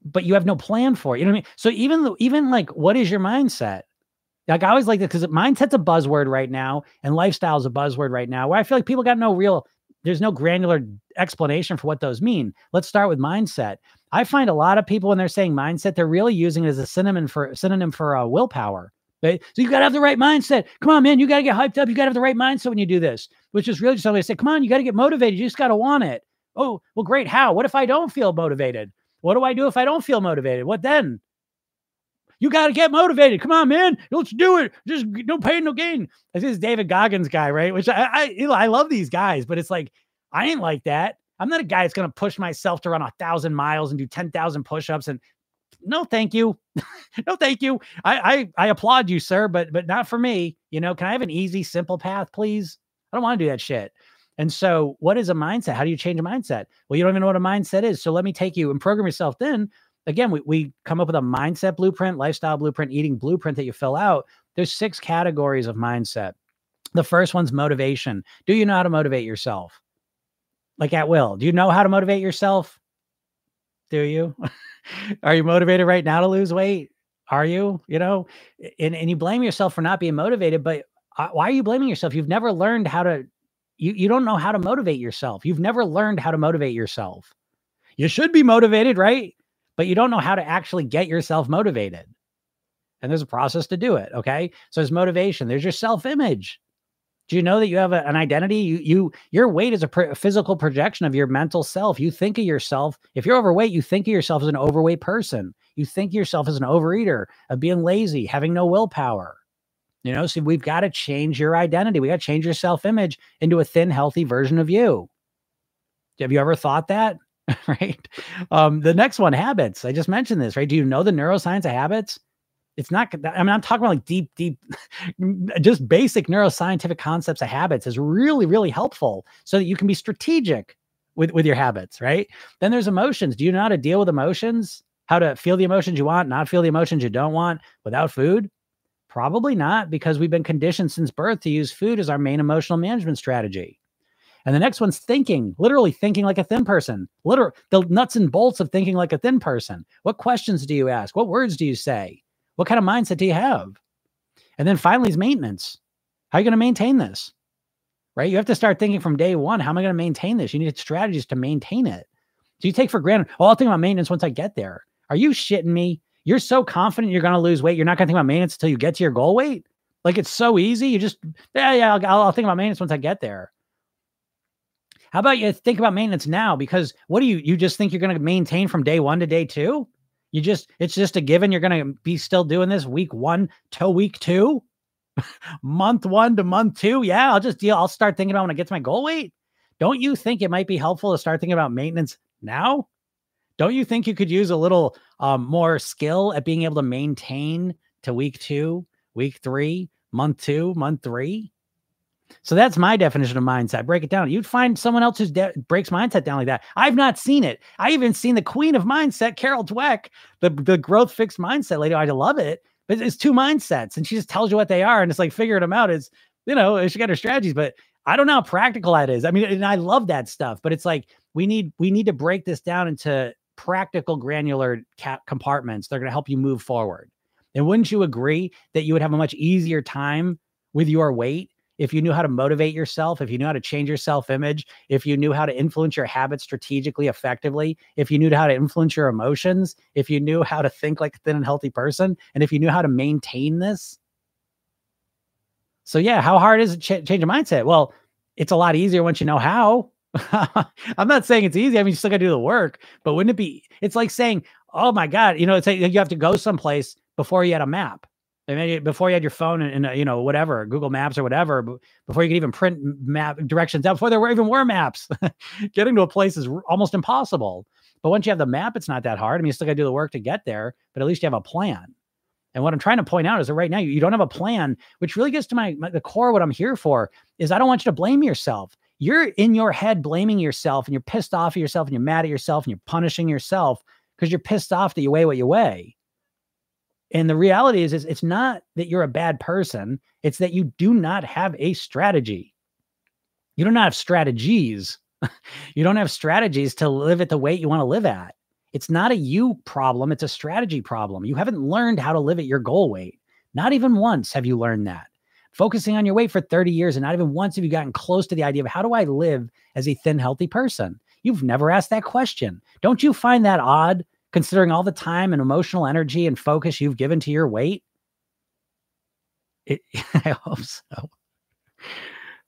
but you have no plan for it. You know what I mean? So, even, even like, what is your mindset? Like I always like this because mindset's a buzzword right now, and lifestyle's a buzzword right now. Where I feel like people got no real, there's no granular explanation for what those mean. Let's start with mindset. I find a lot of people when they're saying mindset, they're really using it as a synonym for synonym for uh, willpower. Right? So you got to have the right mindset. Come on, man, you got to get hyped up. You got to have the right mindset when you do this, which is really just somebody say, come on, you got to get motivated. You just got to want it. Oh, well, great. How? What if I don't feel motivated? What do I do if I don't feel motivated? What then? You got to get motivated. Come on, man. Let's do it. Just no pain, no gain. This is David Goggins guy, right? Which I, I, I love these guys, but it's like, I ain't like that. I'm not a guy that's going to push myself to run a thousand miles and do 10,000 push-ups and no, thank you. no, thank you. I, I, I applaud you, sir, but, but not for me. You know, can I have an easy, simple path, please? I don't want to do that shit. And so, what is a mindset? How do you change a mindset? Well, you don't even know what a mindset is. So, let me take you and program yourself thin again, we, we come up with a mindset blueprint, lifestyle blueprint, eating blueprint that you fill out. There's six categories of mindset. The first one's motivation. Do you know how to motivate yourself? Like at will. Do you know how to motivate yourself? Do you? Are you motivated right now to lose weight? Are you? You know, and, and you blame yourself for not being motivated, but uh, why are you blaming yourself? You've never learned how to, you, you don't know how to motivate yourself. You've never learned how to motivate yourself. You should be motivated, right? But you don't know how to actually get yourself motivated. And there's a process to do it. Okay. So there's motivation, there's your self image. Do you know that you have a, an identity? You, you, your weight is a, pr- a physical projection of your mental self. You think of yourself. If you're overweight, you think of yourself as an overweight person. You think of yourself as an overeater, of being lazy, having no willpower. You know, so we've got to change your identity. We got to change your self image into a thin, healthy version of you. Have you ever thought that? right? Um, the next one, habits. I just mentioned this, right? Do you know the neuroscience of habits? It's not, I mean, I'm talking about like deep, deep, just basic neuroscientific concepts of habits is really, really helpful so that you can be strategic with, with your habits, right? Then there's emotions. Do you know how to deal with emotions? How to feel the emotions you want, not feel the emotions you don't want without food? Probably not, because we've been conditioned since birth to use food as our main emotional management strategy. And the next one's thinking, literally thinking like a thin person, literally the nuts and bolts of thinking like a thin person. What questions do you ask? What words do you say? What kind of mindset do you have? And then finally is maintenance. How are you going to maintain this? Right? You have to start thinking from day one, how am I going to maintain this? You need strategies to maintain it. So you take for granted, oh, I'll think about maintenance once I get there. Are you shitting me? You're so confident you're going to lose weight. You're not going to think about maintenance until you get to your goal weight. Like it's so easy. You just, yeah, yeah, I'll, I'll think about maintenance once I get there. How about you think about maintenance now? Because what do you you just think you're going to maintain from day one to day two? You just it's just a given you're going to be still doing this week one to week two, month one to month two. Yeah, I'll just deal. I'll start thinking about when I get to my goal weight. Don't you think it might be helpful to start thinking about maintenance now? Don't you think you could use a little um, more skill at being able to maintain to week two, week three, month two, month three? So that's my definition of mindset. Break it down. You'd find someone else who de- breaks mindset down like that. I've not seen it. I even seen the queen of mindset, Carol Dweck, the, the growth fixed mindset lady. I love it, but it's two mindsets and she just tells you what they are. And it's like figuring them out is, you know, she got her strategies, but I don't know how practical that is. I mean, and I love that stuff, but it's like, we need, we need to break this down into practical granular compartments. They're going to help you move forward. And wouldn't you agree that you would have a much easier time with your weight if you knew how to motivate yourself, if you knew how to change your self image, if you knew how to influence your habits strategically, effectively, if you knew how to influence your emotions, if you knew how to think like a thin and healthy person, and if you knew how to maintain this. So, yeah, how hard is it to ch- change a mindset? Well, it's a lot easier once you know how. I'm not saying it's easy. I mean, you still got to do the work, but wouldn't it be? It's like saying, oh my God, you know, it's like you have to go someplace before you had a map. I mean, before you had your phone and, and, uh, you know whatever Google Maps or whatever, before you could even print map directions out, before there were even were maps, getting to a place is almost impossible. But once you have the map, it's not that hard. I mean, you still got to do the work to get there, but at least you have a plan. And what I'm trying to point out is that right now you you don't have a plan, which really gets to my, my the core. What I'm here for is I don't want you to blame yourself. You're in your head blaming yourself, and you're pissed off at yourself, and you're mad at yourself, and you're punishing yourself because you're pissed off that you weigh what you weigh. And the reality is, is it's not that you're a bad person; it's that you do not have a strategy. You do not have strategies. you don't have strategies to live at the weight you want to live at. It's not a you problem, it's a strategy problem. You haven't learned how to live at your goal weight. Not even once have you learned that. Focusing on your weight for 30 years and not even once have you gotten close to the idea of how do I live as a thin, healthy person? You've never asked that question. Don't you find that odd considering all the time and emotional energy and focus you've given to your weight? It, I hope so.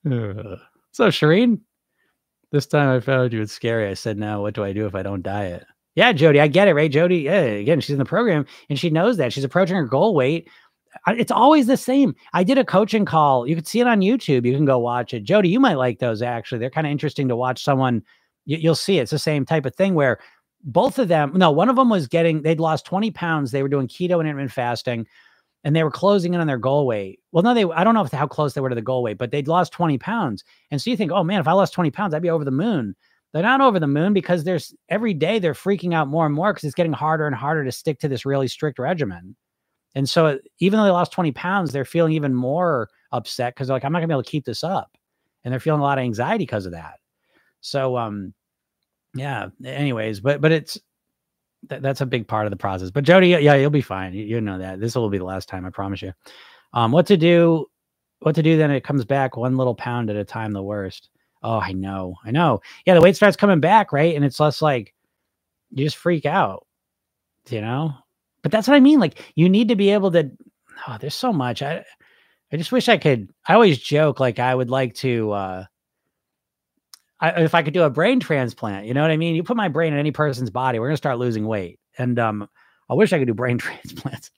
Uh, so, Shireen, this time I found you it's scary. I said, now what do I do if I don't diet? Yeah, Jody, I get it, right? Jody, yeah, again, she's in the program and she knows that she's approaching her goal weight. It's always the same. I did a coaching call. You can see it on YouTube. You can go watch it. Jody, you might like those actually. They're kind of interesting to watch someone. You, will see it's the same type of thing where both of them, no, one of them was getting, they'd lost 20 pounds. They were doing keto and intermittent fasting and they were closing in on their goal weight. Well, no, they, I don't know if, how close they were to the goal weight, but they'd lost 20 pounds. And so you think, oh man, if I lost 20 pounds, I'd be over the moon. They're not over the moon because there's every day they're freaking out more and more because it's getting harder and harder to stick to this really strict regimen. And so even though they lost 20 pounds, they're feeling even more upset because they're like, I'm not gonna be able to keep this up. And they're feeling a lot of anxiety because of that. So um yeah, anyways, but but it's th- that's a big part of the process. But Jody, yeah, you'll be fine. You, you know that. This will be the last time, I promise you. Um, what to do, what to do then it comes back one little pound at a time, the worst. Oh, I know. I know. Yeah, the weight starts coming back, right? And it's less like you just freak out, you know? But that's what I mean. Like you need to be able to oh, there's so much. I I just wish I could I always joke like I would like to uh I, if I could do a brain transplant, you know what I mean? You put my brain in any person's body, we're gonna start losing weight. And um I wish I could do brain transplants.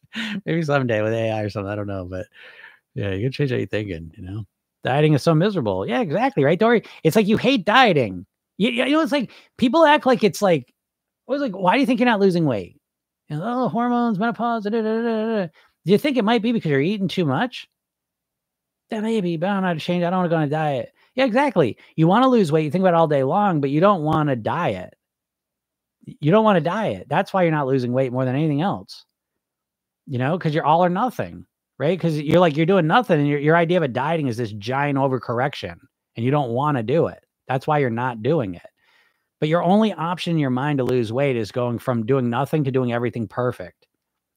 Maybe someday with AI or something. I don't know, but yeah, you can change how you're thinking, you know dieting is so miserable. Yeah, exactly. Right, Dory? It's like you hate dieting. You, you know, it's like people act like it's like, I was like, why do you think you're not losing weight? You know, oh, hormones, menopause. Da, da, da, do you think it might be because you're eating too much? That maybe, but I'm not change. I don't want to go on a diet. Yeah, exactly. You want to lose weight. You think about it all day long, but you don't want to diet. You don't want to diet. That's why you're not losing weight more than anything else. You know, because you're all or nothing right? Because you're like, you're doing nothing. And your, your idea of a dieting is this giant overcorrection and you don't want to do it. That's why you're not doing it. But your only option in your mind to lose weight is going from doing nothing to doing everything perfect.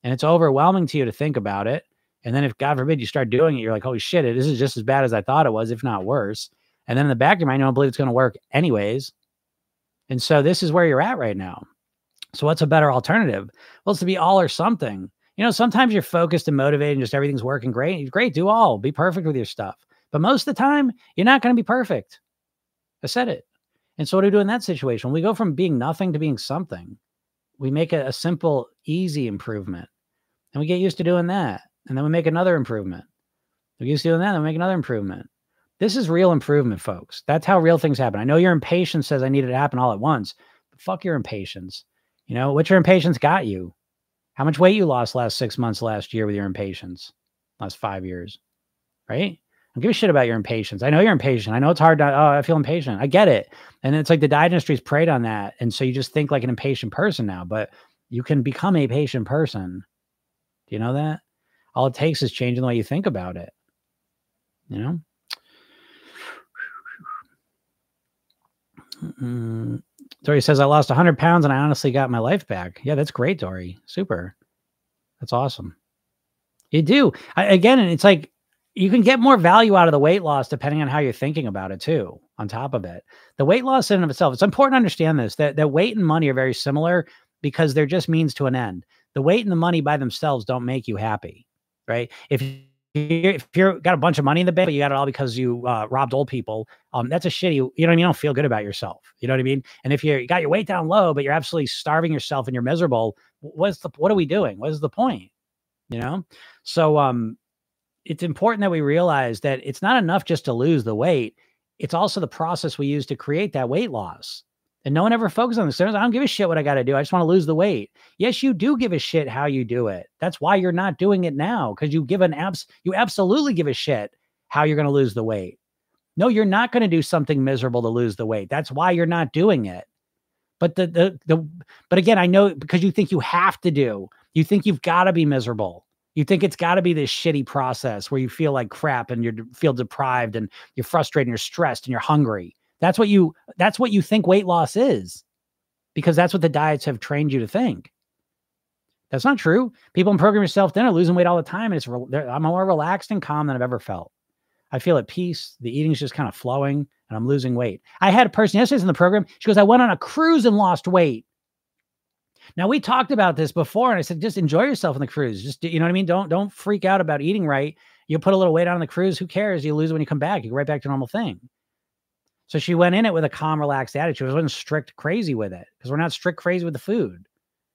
And it's overwhelming to you to think about it. And then if God forbid you start doing it, you're like, holy shit, this is just as bad as I thought it was, if not worse. And then in the back of your mind, you don't believe it's going to work anyways. And so this is where you're at right now. So what's a better alternative? Well, it's to be all or something you know, sometimes you're focused and motivated and just everything's working great. Great, do all, be perfect with your stuff. But most of the time, you're not going to be perfect. I said it. And so, what do we do in that situation? We go from being nothing to being something, we make a, a simple, easy improvement. And we get used to doing that. And then we make another improvement. We get used to doing that, and we make another improvement. This is real improvement, folks. That's how real things happen. I know your impatience says I need it to happen all at once, but fuck your impatience. You know, what your impatience got you? How much weight you lost last six months last year with your impatience, last five years, right? I don't give a shit about your impatience. I know you're impatient. I know it's hard to, oh, I feel impatient. I get it. And it's like the diet industry's preyed on that. And so you just think like an impatient person now, but you can become a patient person. Do you know that? All it takes is changing the way you think about it. You know? Dory says, I lost 100 pounds and I honestly got my life back. Yeah, that's great, Dory. Super. That's awesome. You do. I, again, it's like you can get more value out of the weight loss depending on how you're thinking about it, too, on top of it. The weight loss in and of itself, it's important to understand this that, that weight and money are very similar because they're just means to an end. The weight and the money by themselves don't make you happy, right? If if you're got a bunch of money in the bank, but you got it all because you uh, robbed old people, um, that's a shitty. You know what I mean? You don't feel good about yourself. You know what I mean? And if you got your weight down low, but you're absolutely starving yourself and you're miserable, what's the what are we doing? What is the point? You know? So um, it's important that we realize that it's not enough just to lose the weight. It's also the process we use to create that weight loss. And no one ever focuses on this. I don't give a shit what I got to do. I just want to lose the weight. Yes, you do give a shit how you do it. That's why you're not doing it now because you give an abs you absolutely give a shit how you're going to lose the weight. No, you're not going to do something miserable to lose the weight. That's why you're not doing it. But the the the but again, I know because you think you have to do. You think you've got to be miserable. You think it's got to be this shitty process where you feel like crap and you feel deprived and you're frustrated and you're stressed and you're hungry. That's what you that's what you think weight loss is. Because that's what the diets have trained you to think. That's not true. People in program yourself thin are losing weight all the time and it's I'm more relaxed and calm than I've ever felt. I feel at peace. The eating's just kind of flowing and I'm losing weight. I had a person yesterday in the program. She goes, I went on a cruise and lost weight. Now we talked about this before, and I said, just enjoy yourself on the cruise. Just you know what I mean. Don't don't freak out about eating right. You'll put a little weight on the cruise. Who cares? You lose it when you come back. You go right back to normal thing. So she went in it with a calm, relaxed attitude. She wasn't strict, crazy with it because we're not strict, crazy with the food.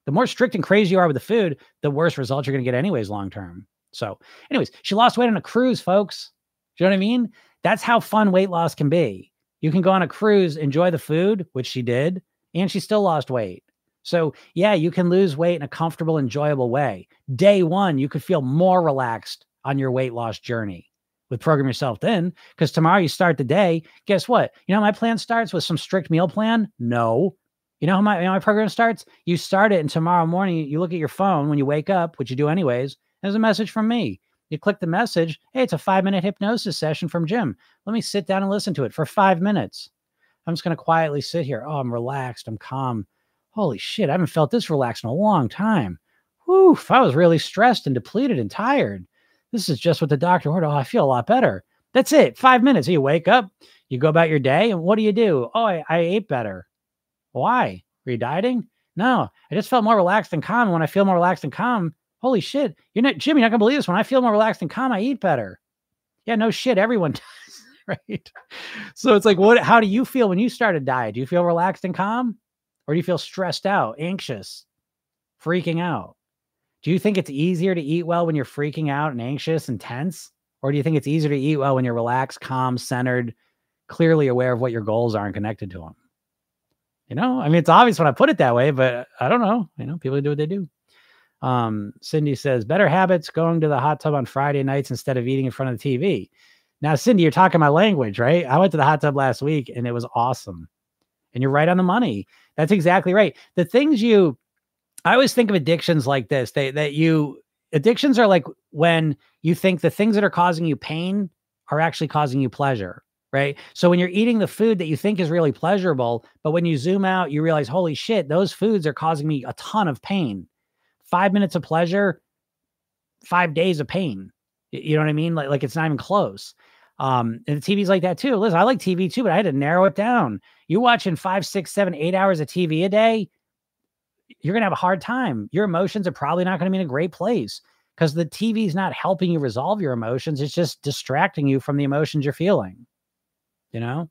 The more strict and crazy you are with the food, the worse results you're going to get, anyways, long term. So, anyways, she lost weight on a cruise, folks. Do you know what I mean? That's how fun weight loss can be. You can go on a cruise, enjoy the food, which she did, and she still lost weight. So, yeah, you can lose weight in a comfortable, enjoyable way. Day one, you could feel more relaxed on your weight loss journey with Program Yourself Thin because tomorrow you start the day. Guess what? You know, my plan starts with some strict meal plan. No. You know how my, you know my program starts? You start it, and tomorrow morning you look at your phone when you wake up, which you do anyways. There's a message from me. You click the message. Hey, it's a five minute hypnosis session from Jim. Let me sit down and listen to it for five minutes. I'm just going to quietly sit here. Oh, I'm relaxed. I'm calm holy shit, I haven't felt this relaxed in a long time. Whew, I was really stressed and depleted and tired. This is just what the doctor ordered. Oh, I feel a lot better. That's it. Five minutes. You wake up, you go about your day, and what do you do? Oh, I, I ate better. Why? Were you dieting? No, I just felt more relaxed and calm. When I feel more relaxed and calm, holy shit, you're not Jimmy. You're not gonna believe this. When I feel more relaxed and calm, I eat better. Yeah, no shit. Everyone does, right? So it's like, what? How do you feel when you start a diet? Do you feel relaxed and calm? Or do you feel stressed out, anxious, freaking out? Do you think it's easier to eat well when you're freaking out and anxious and tense? Or do you think it's easier to eat well when you're relaxed, calm, centered, clearly aware of what your goals are and connected to them? You know, I mean, it's obvious when I put it that way, but I don't know. You know, people do what they do. Um, Cindy says, better habits going to the hot tub on Friday nights instead of eating in front of the TV. Now, Cindy, you're talking my language, right? I went to the hot tub last week and it was awesome. And you're right on the money. That's exactly right. The things you, I always think of addictions like this. They that you addictions are like when you think the things that are causing you pain are actually causing you pleasure, right? So when you're eating the food that you think is really pleasurable, but when you zoom out, you realize, holy shit, those foods are causing me a ton of pain. Five minutes of pleasure, five days of pain. You know what I mean? Like, like it's not even close. Um, and the TV's like that too. Listen, I like TV too, but I had to narrow it down. You watching five, six, seven, eight hours of TV a day, you're gonna have a hard time. Your emotions are probably not gonna be in a great place because the TV is not helping you resolve your emotions. It's just distracting you from the emotions you're feeling. You know?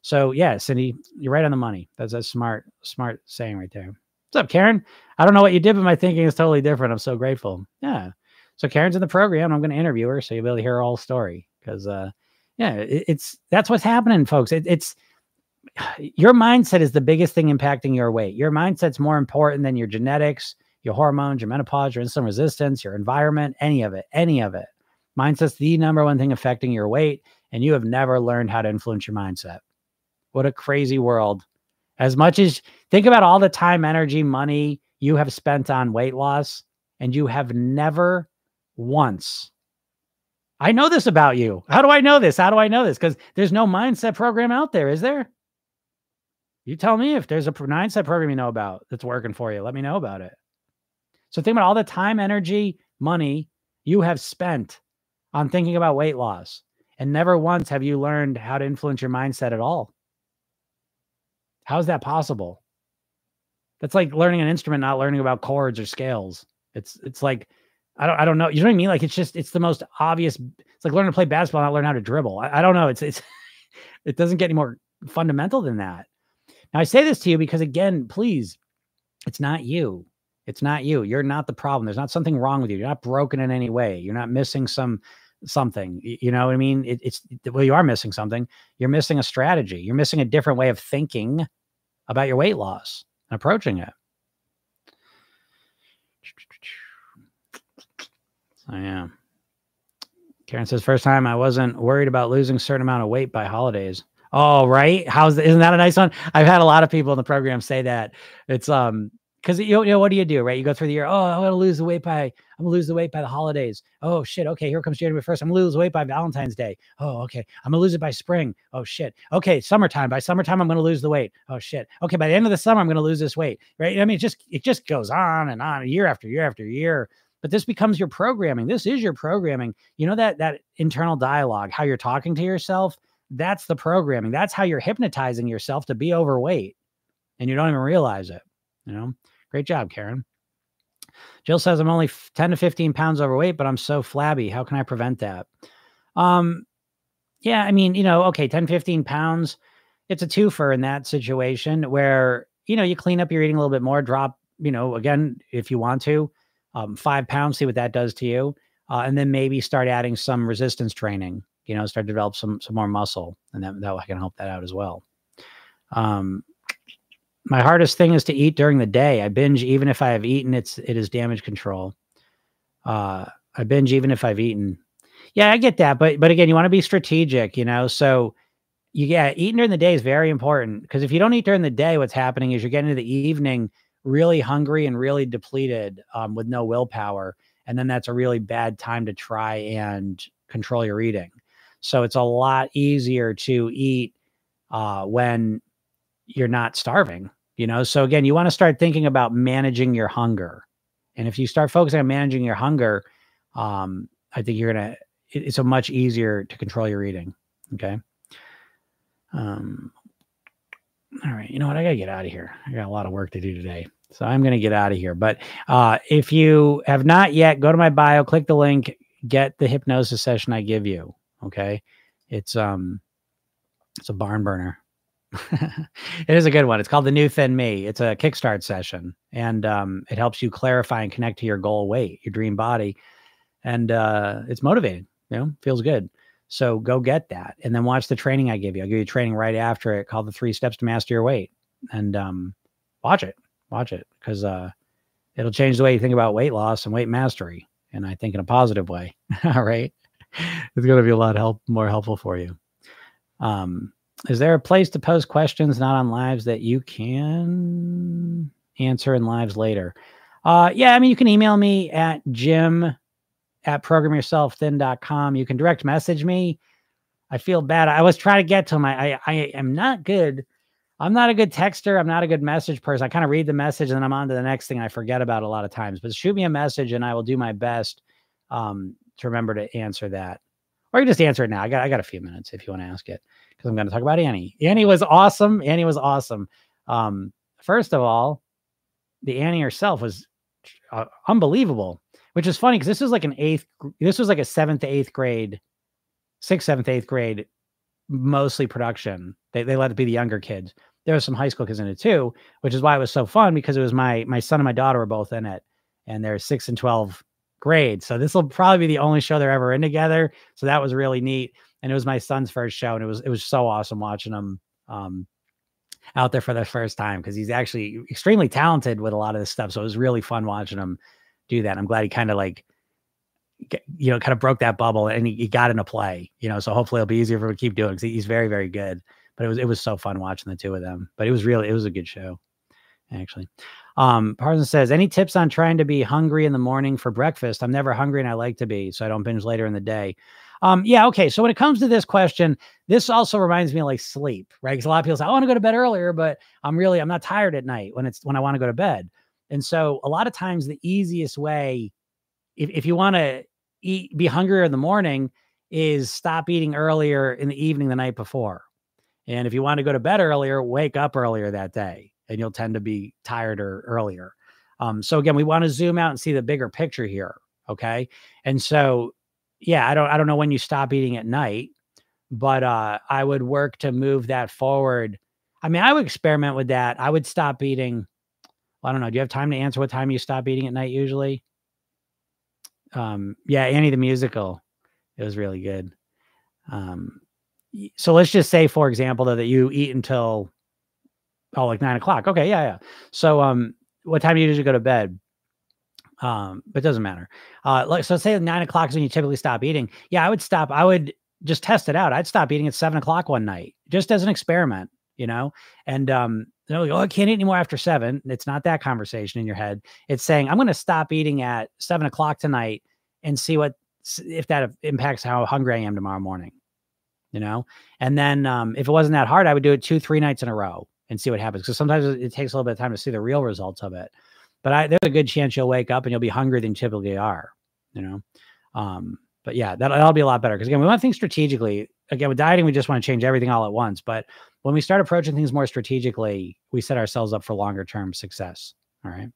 So yeah, Cindy, you're right on the money. That's a smart, smart saying right there. What's up, Karen? I don't know what you did, but my thinking is totally different. I'm so grateful. Yeah. So Karen's in the program. I'm going to interview her, so you'll be able to hear her whole story because uh, yeah, it, it's that's what's happening, folks. It, it's your mindset is the biggest thing impacting your weight. Your mindset's more important than your genetics, your hormones, your menopause, your insulin resistance, your environment, any of it, any of it. Mindset's the number one thing affecting your weight, and you have never learned how to influence your mindset. What a crazy world. As much as think about all the time, energy, money you have spent on weight loss, and you have never once I know this about you. How do I know this? How do I know this? Because there's no mindset program out there, is there? You tell me if there's a mindset program you know about that's working for you. Let me know about it. So think about all the time, energy, money you have spent on thinking about weight loss. And never once have you learned how to influence your mindset at all. How is that possible? That's like learning an instrument, not learning about chords or scales. It's it's like I don't I don't know. You know what I mean? Like it's just it's the most obvious. It's like learning to play basketball, not learn how to dribble. I, I don't know. It's it's it doesn't get any more fundamental than that. Now I say this to you because again, please, it's not you. It's not you. You're not the problem. There's not something wrong with you. You're not broken in any way. You're not missing some something. You know what I mean? It, it's well, you are missing something. You're missing a strategy. You're missing a different way of thinking about your weight loss and approaching it. I am. Karen says, first time I wasn't worried about losing a certain amount of weight by holidays. Oh, right. How's isn't that a nice one? I've had a lot of people in the program say that. It's um because you, you know what do you do, right? You go through the year. Oh, I'm gonna lose the weight by I'm gonna lose the weight by the holidays. Oh shit. Okay, here comes January first. I'm gonna lose the weight by Valentine's Day. Oh, okay. I'm gonna lose it by spring. Oh shit. Okay, summertime. By summertime, I'm gonna lose the weight. Oh shit. Okay, by the end of the summer, I'm gonna lose this weight. Right? I mean, it just it just goes on and on, year after year after year but this becomes your programming this is your programming you know that that internal dialogue how you're talking to yourself that's the programming. That's how you're hypnotizing yourself to be overweight and you don't even realize it you know? Great job karen. Jill says i'm only 10 to 15 pounds overweight but i'm so flabby. How can i prevent that? Um yeah i mean you know okay 10 15 pounds it's a twofer in that situation where you know you clean up your eating a little bit more drop you know again if you want to um, five pounds, see what that does to you. Uh, and then maybe start adding some resistance training, you know, start to develop some, some more muscle and that, that can help that out as well. Um, my hardest thing is to eat during the day. I binge even if I have eaten. It's it is damage control. Uh, I binge even if I've eaten. Yeah, I get that, but but again, you want to be strategic, you know. So you yeah, eating during the day is very important because if you don't eat during the day, what's happening is you're getting to the evening really hungry and really depleted um, with no willpower. And then that's a really bad time to try and control your eating. So it's a lot easier to eat uh, when you're not starving, you know? So again, you want to start thinking about managing your hunger. And if you start focusing on managing your hunger, um, I think you're going to, it's a much easier to control your eating. Okay. Um, all right. You know what? I got to get out of here. I got a lot of work to do today. So I'm going to get out of here. But uh, if you have not yet, go to my bio, click the link, get the hypnosis session I give you. Okay. It's, um, it's a barn burner. it is a good one. It's called the new thin me. It's a kickstart session and, um, it helps you clarify and connect to your goal weight, your dream body. And, uh, it's motivating, you know, feels good. So go get that and then watch the training I give you. I'll give you training right after it called the three steps to master your weight and, um, watch it watch it because uh, it'll change the way you think about weight loss and weight mastery. And I think in a positive way. All right. It's going to be a lot help more helpful for you. Um, is there a place to post questions not on lives that you can answer in lives later? Uh, yeah, I mean, you can email me at jim at programyourselfthin.com. You can direct message me. I feel bad. I was trying to get to my, I, I am not good I'm not a good texter. I'm not a good message person. I kind of read the message and then I'm on to the next thing I forget about a lot of times. But shoot me a message and I will do my best um, to remember to answer that. Or you just answer it now. I got I got a few minutes if you want to ask it because I'm going to talk about Annie. Annie was awesome. Annie was awesome. Um, first of all, the Annie herself was uh, unbelievable, which is funny because this was like an eighth. This was like a seventh to eighth grade, sixth, seventh, eighth grade mostly production. They they let it be the younger kids. There was some high school kids in it too, which is why it was so fun because it was my my son and my daughter were both in it, and they're six and twelve grades. So this will probably be the only show they're ever in together. So that was really neat, and it was my son's first show, and it was it was so awesome watching them um, out there for the first time because he's actually extremely talented with a lot of this stuff. So it was really fun watching him do that. I'm glad he kind of like you know, kind of broke that bubble and he, he, got into play, you know, so hopefully it'll be easier for him to keep doing because he's very, very good. But it was, it was so fun watching the two of them, but it was really, it was a good show actually. Um, Parsons says, any tips on trying to be hungry in the morning for breakfast? I'm never hungry and I like to be, so I don't binge later in the day. Um, yeah, okay. So when it comes to this question, this also reminds me of like sleep, right? Because a lot of people say, I want to go to bed earlier, but I'm really, I'm not tired at night when it's when I want to go to bed. And so a lot of times the easiest way if, if you want to eat, be hungrier in the morning, is stop eating earlier in the evening the night before. And if you want to go to bed earlier, wake up earlier that day and you'll tend to be tired or earlier. Um, so again, we want to zoom out and see the bigger picture here. Okay. And so, yeah, I don't, I don't know when you stop eating at night, but uh, I would work to move that forward. I mean, I would experiment with that. I would stop eating. Well, I don't know. Do you have time to answer what time you stop eating at night usually? um yeah annie the musical it was really good um so let's just say for example though that you eat until Oh, like nine o'clock. Okay, yeah, yeah. So, um, what time do you usually go to bed? Um, but it doesn't matter. Uh, like so, say nine o'clock is when you typically stop eating. Yeah, I would stop. I would just test it out. I'd stop eating at seven o'clock one night, just as an experiment, you know. And um, they're like, "Oh, I can't eat anymore after seven. It's not that conversation in your head. It's saying, "I'm going to stop eating at seven o'clock tonight and see what if that impacts how hungry I am tomorrow morning." You know. And then um, if it wasn't that hard, I would do it two, three nights in a row and see what happens. Because sometimes it takes a little bit of time to see the real results of it. But I, there's a good chance you'll wake up and you'll be hungrier than you typically are. You know. Um, but yeah, that'll, that'll be a lot better. Because again, we want to think strategically. Again, with dieting, we just want to change everything all at once. But when we start approaching things more strategically, we set ourselves up for longer term success. All right.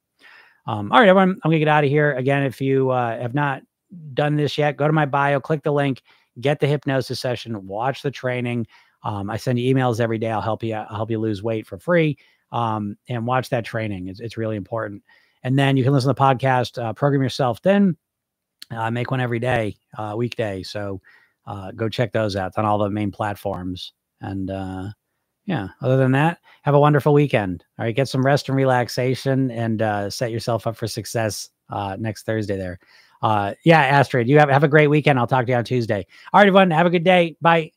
Um, all right, everyone, I'm gonna get out of here. Again, if you uh, have not done this yet, go to my bio, click the link, get the hypnosis session, watch the training. Um, I send you emails every day. I'll help you. I'll help you lose weight for free. Um, and watch that training. It's, it's really important. And then you can listen to the podcast, uh, program yourself. Then uh, make one every day, uh, weekday. So uh, go check those out. It's on all the main platforms. And uh, yeah, other than that, have a wonderful weekend. All right, get some rest and relaxation, and uh, set yourself up for success uh, next Thursday. There. Uh, yeah, Astrid, you have have a great weekend. I'll talk to you on Tuesday. All right, everyone, have a good day. Bye.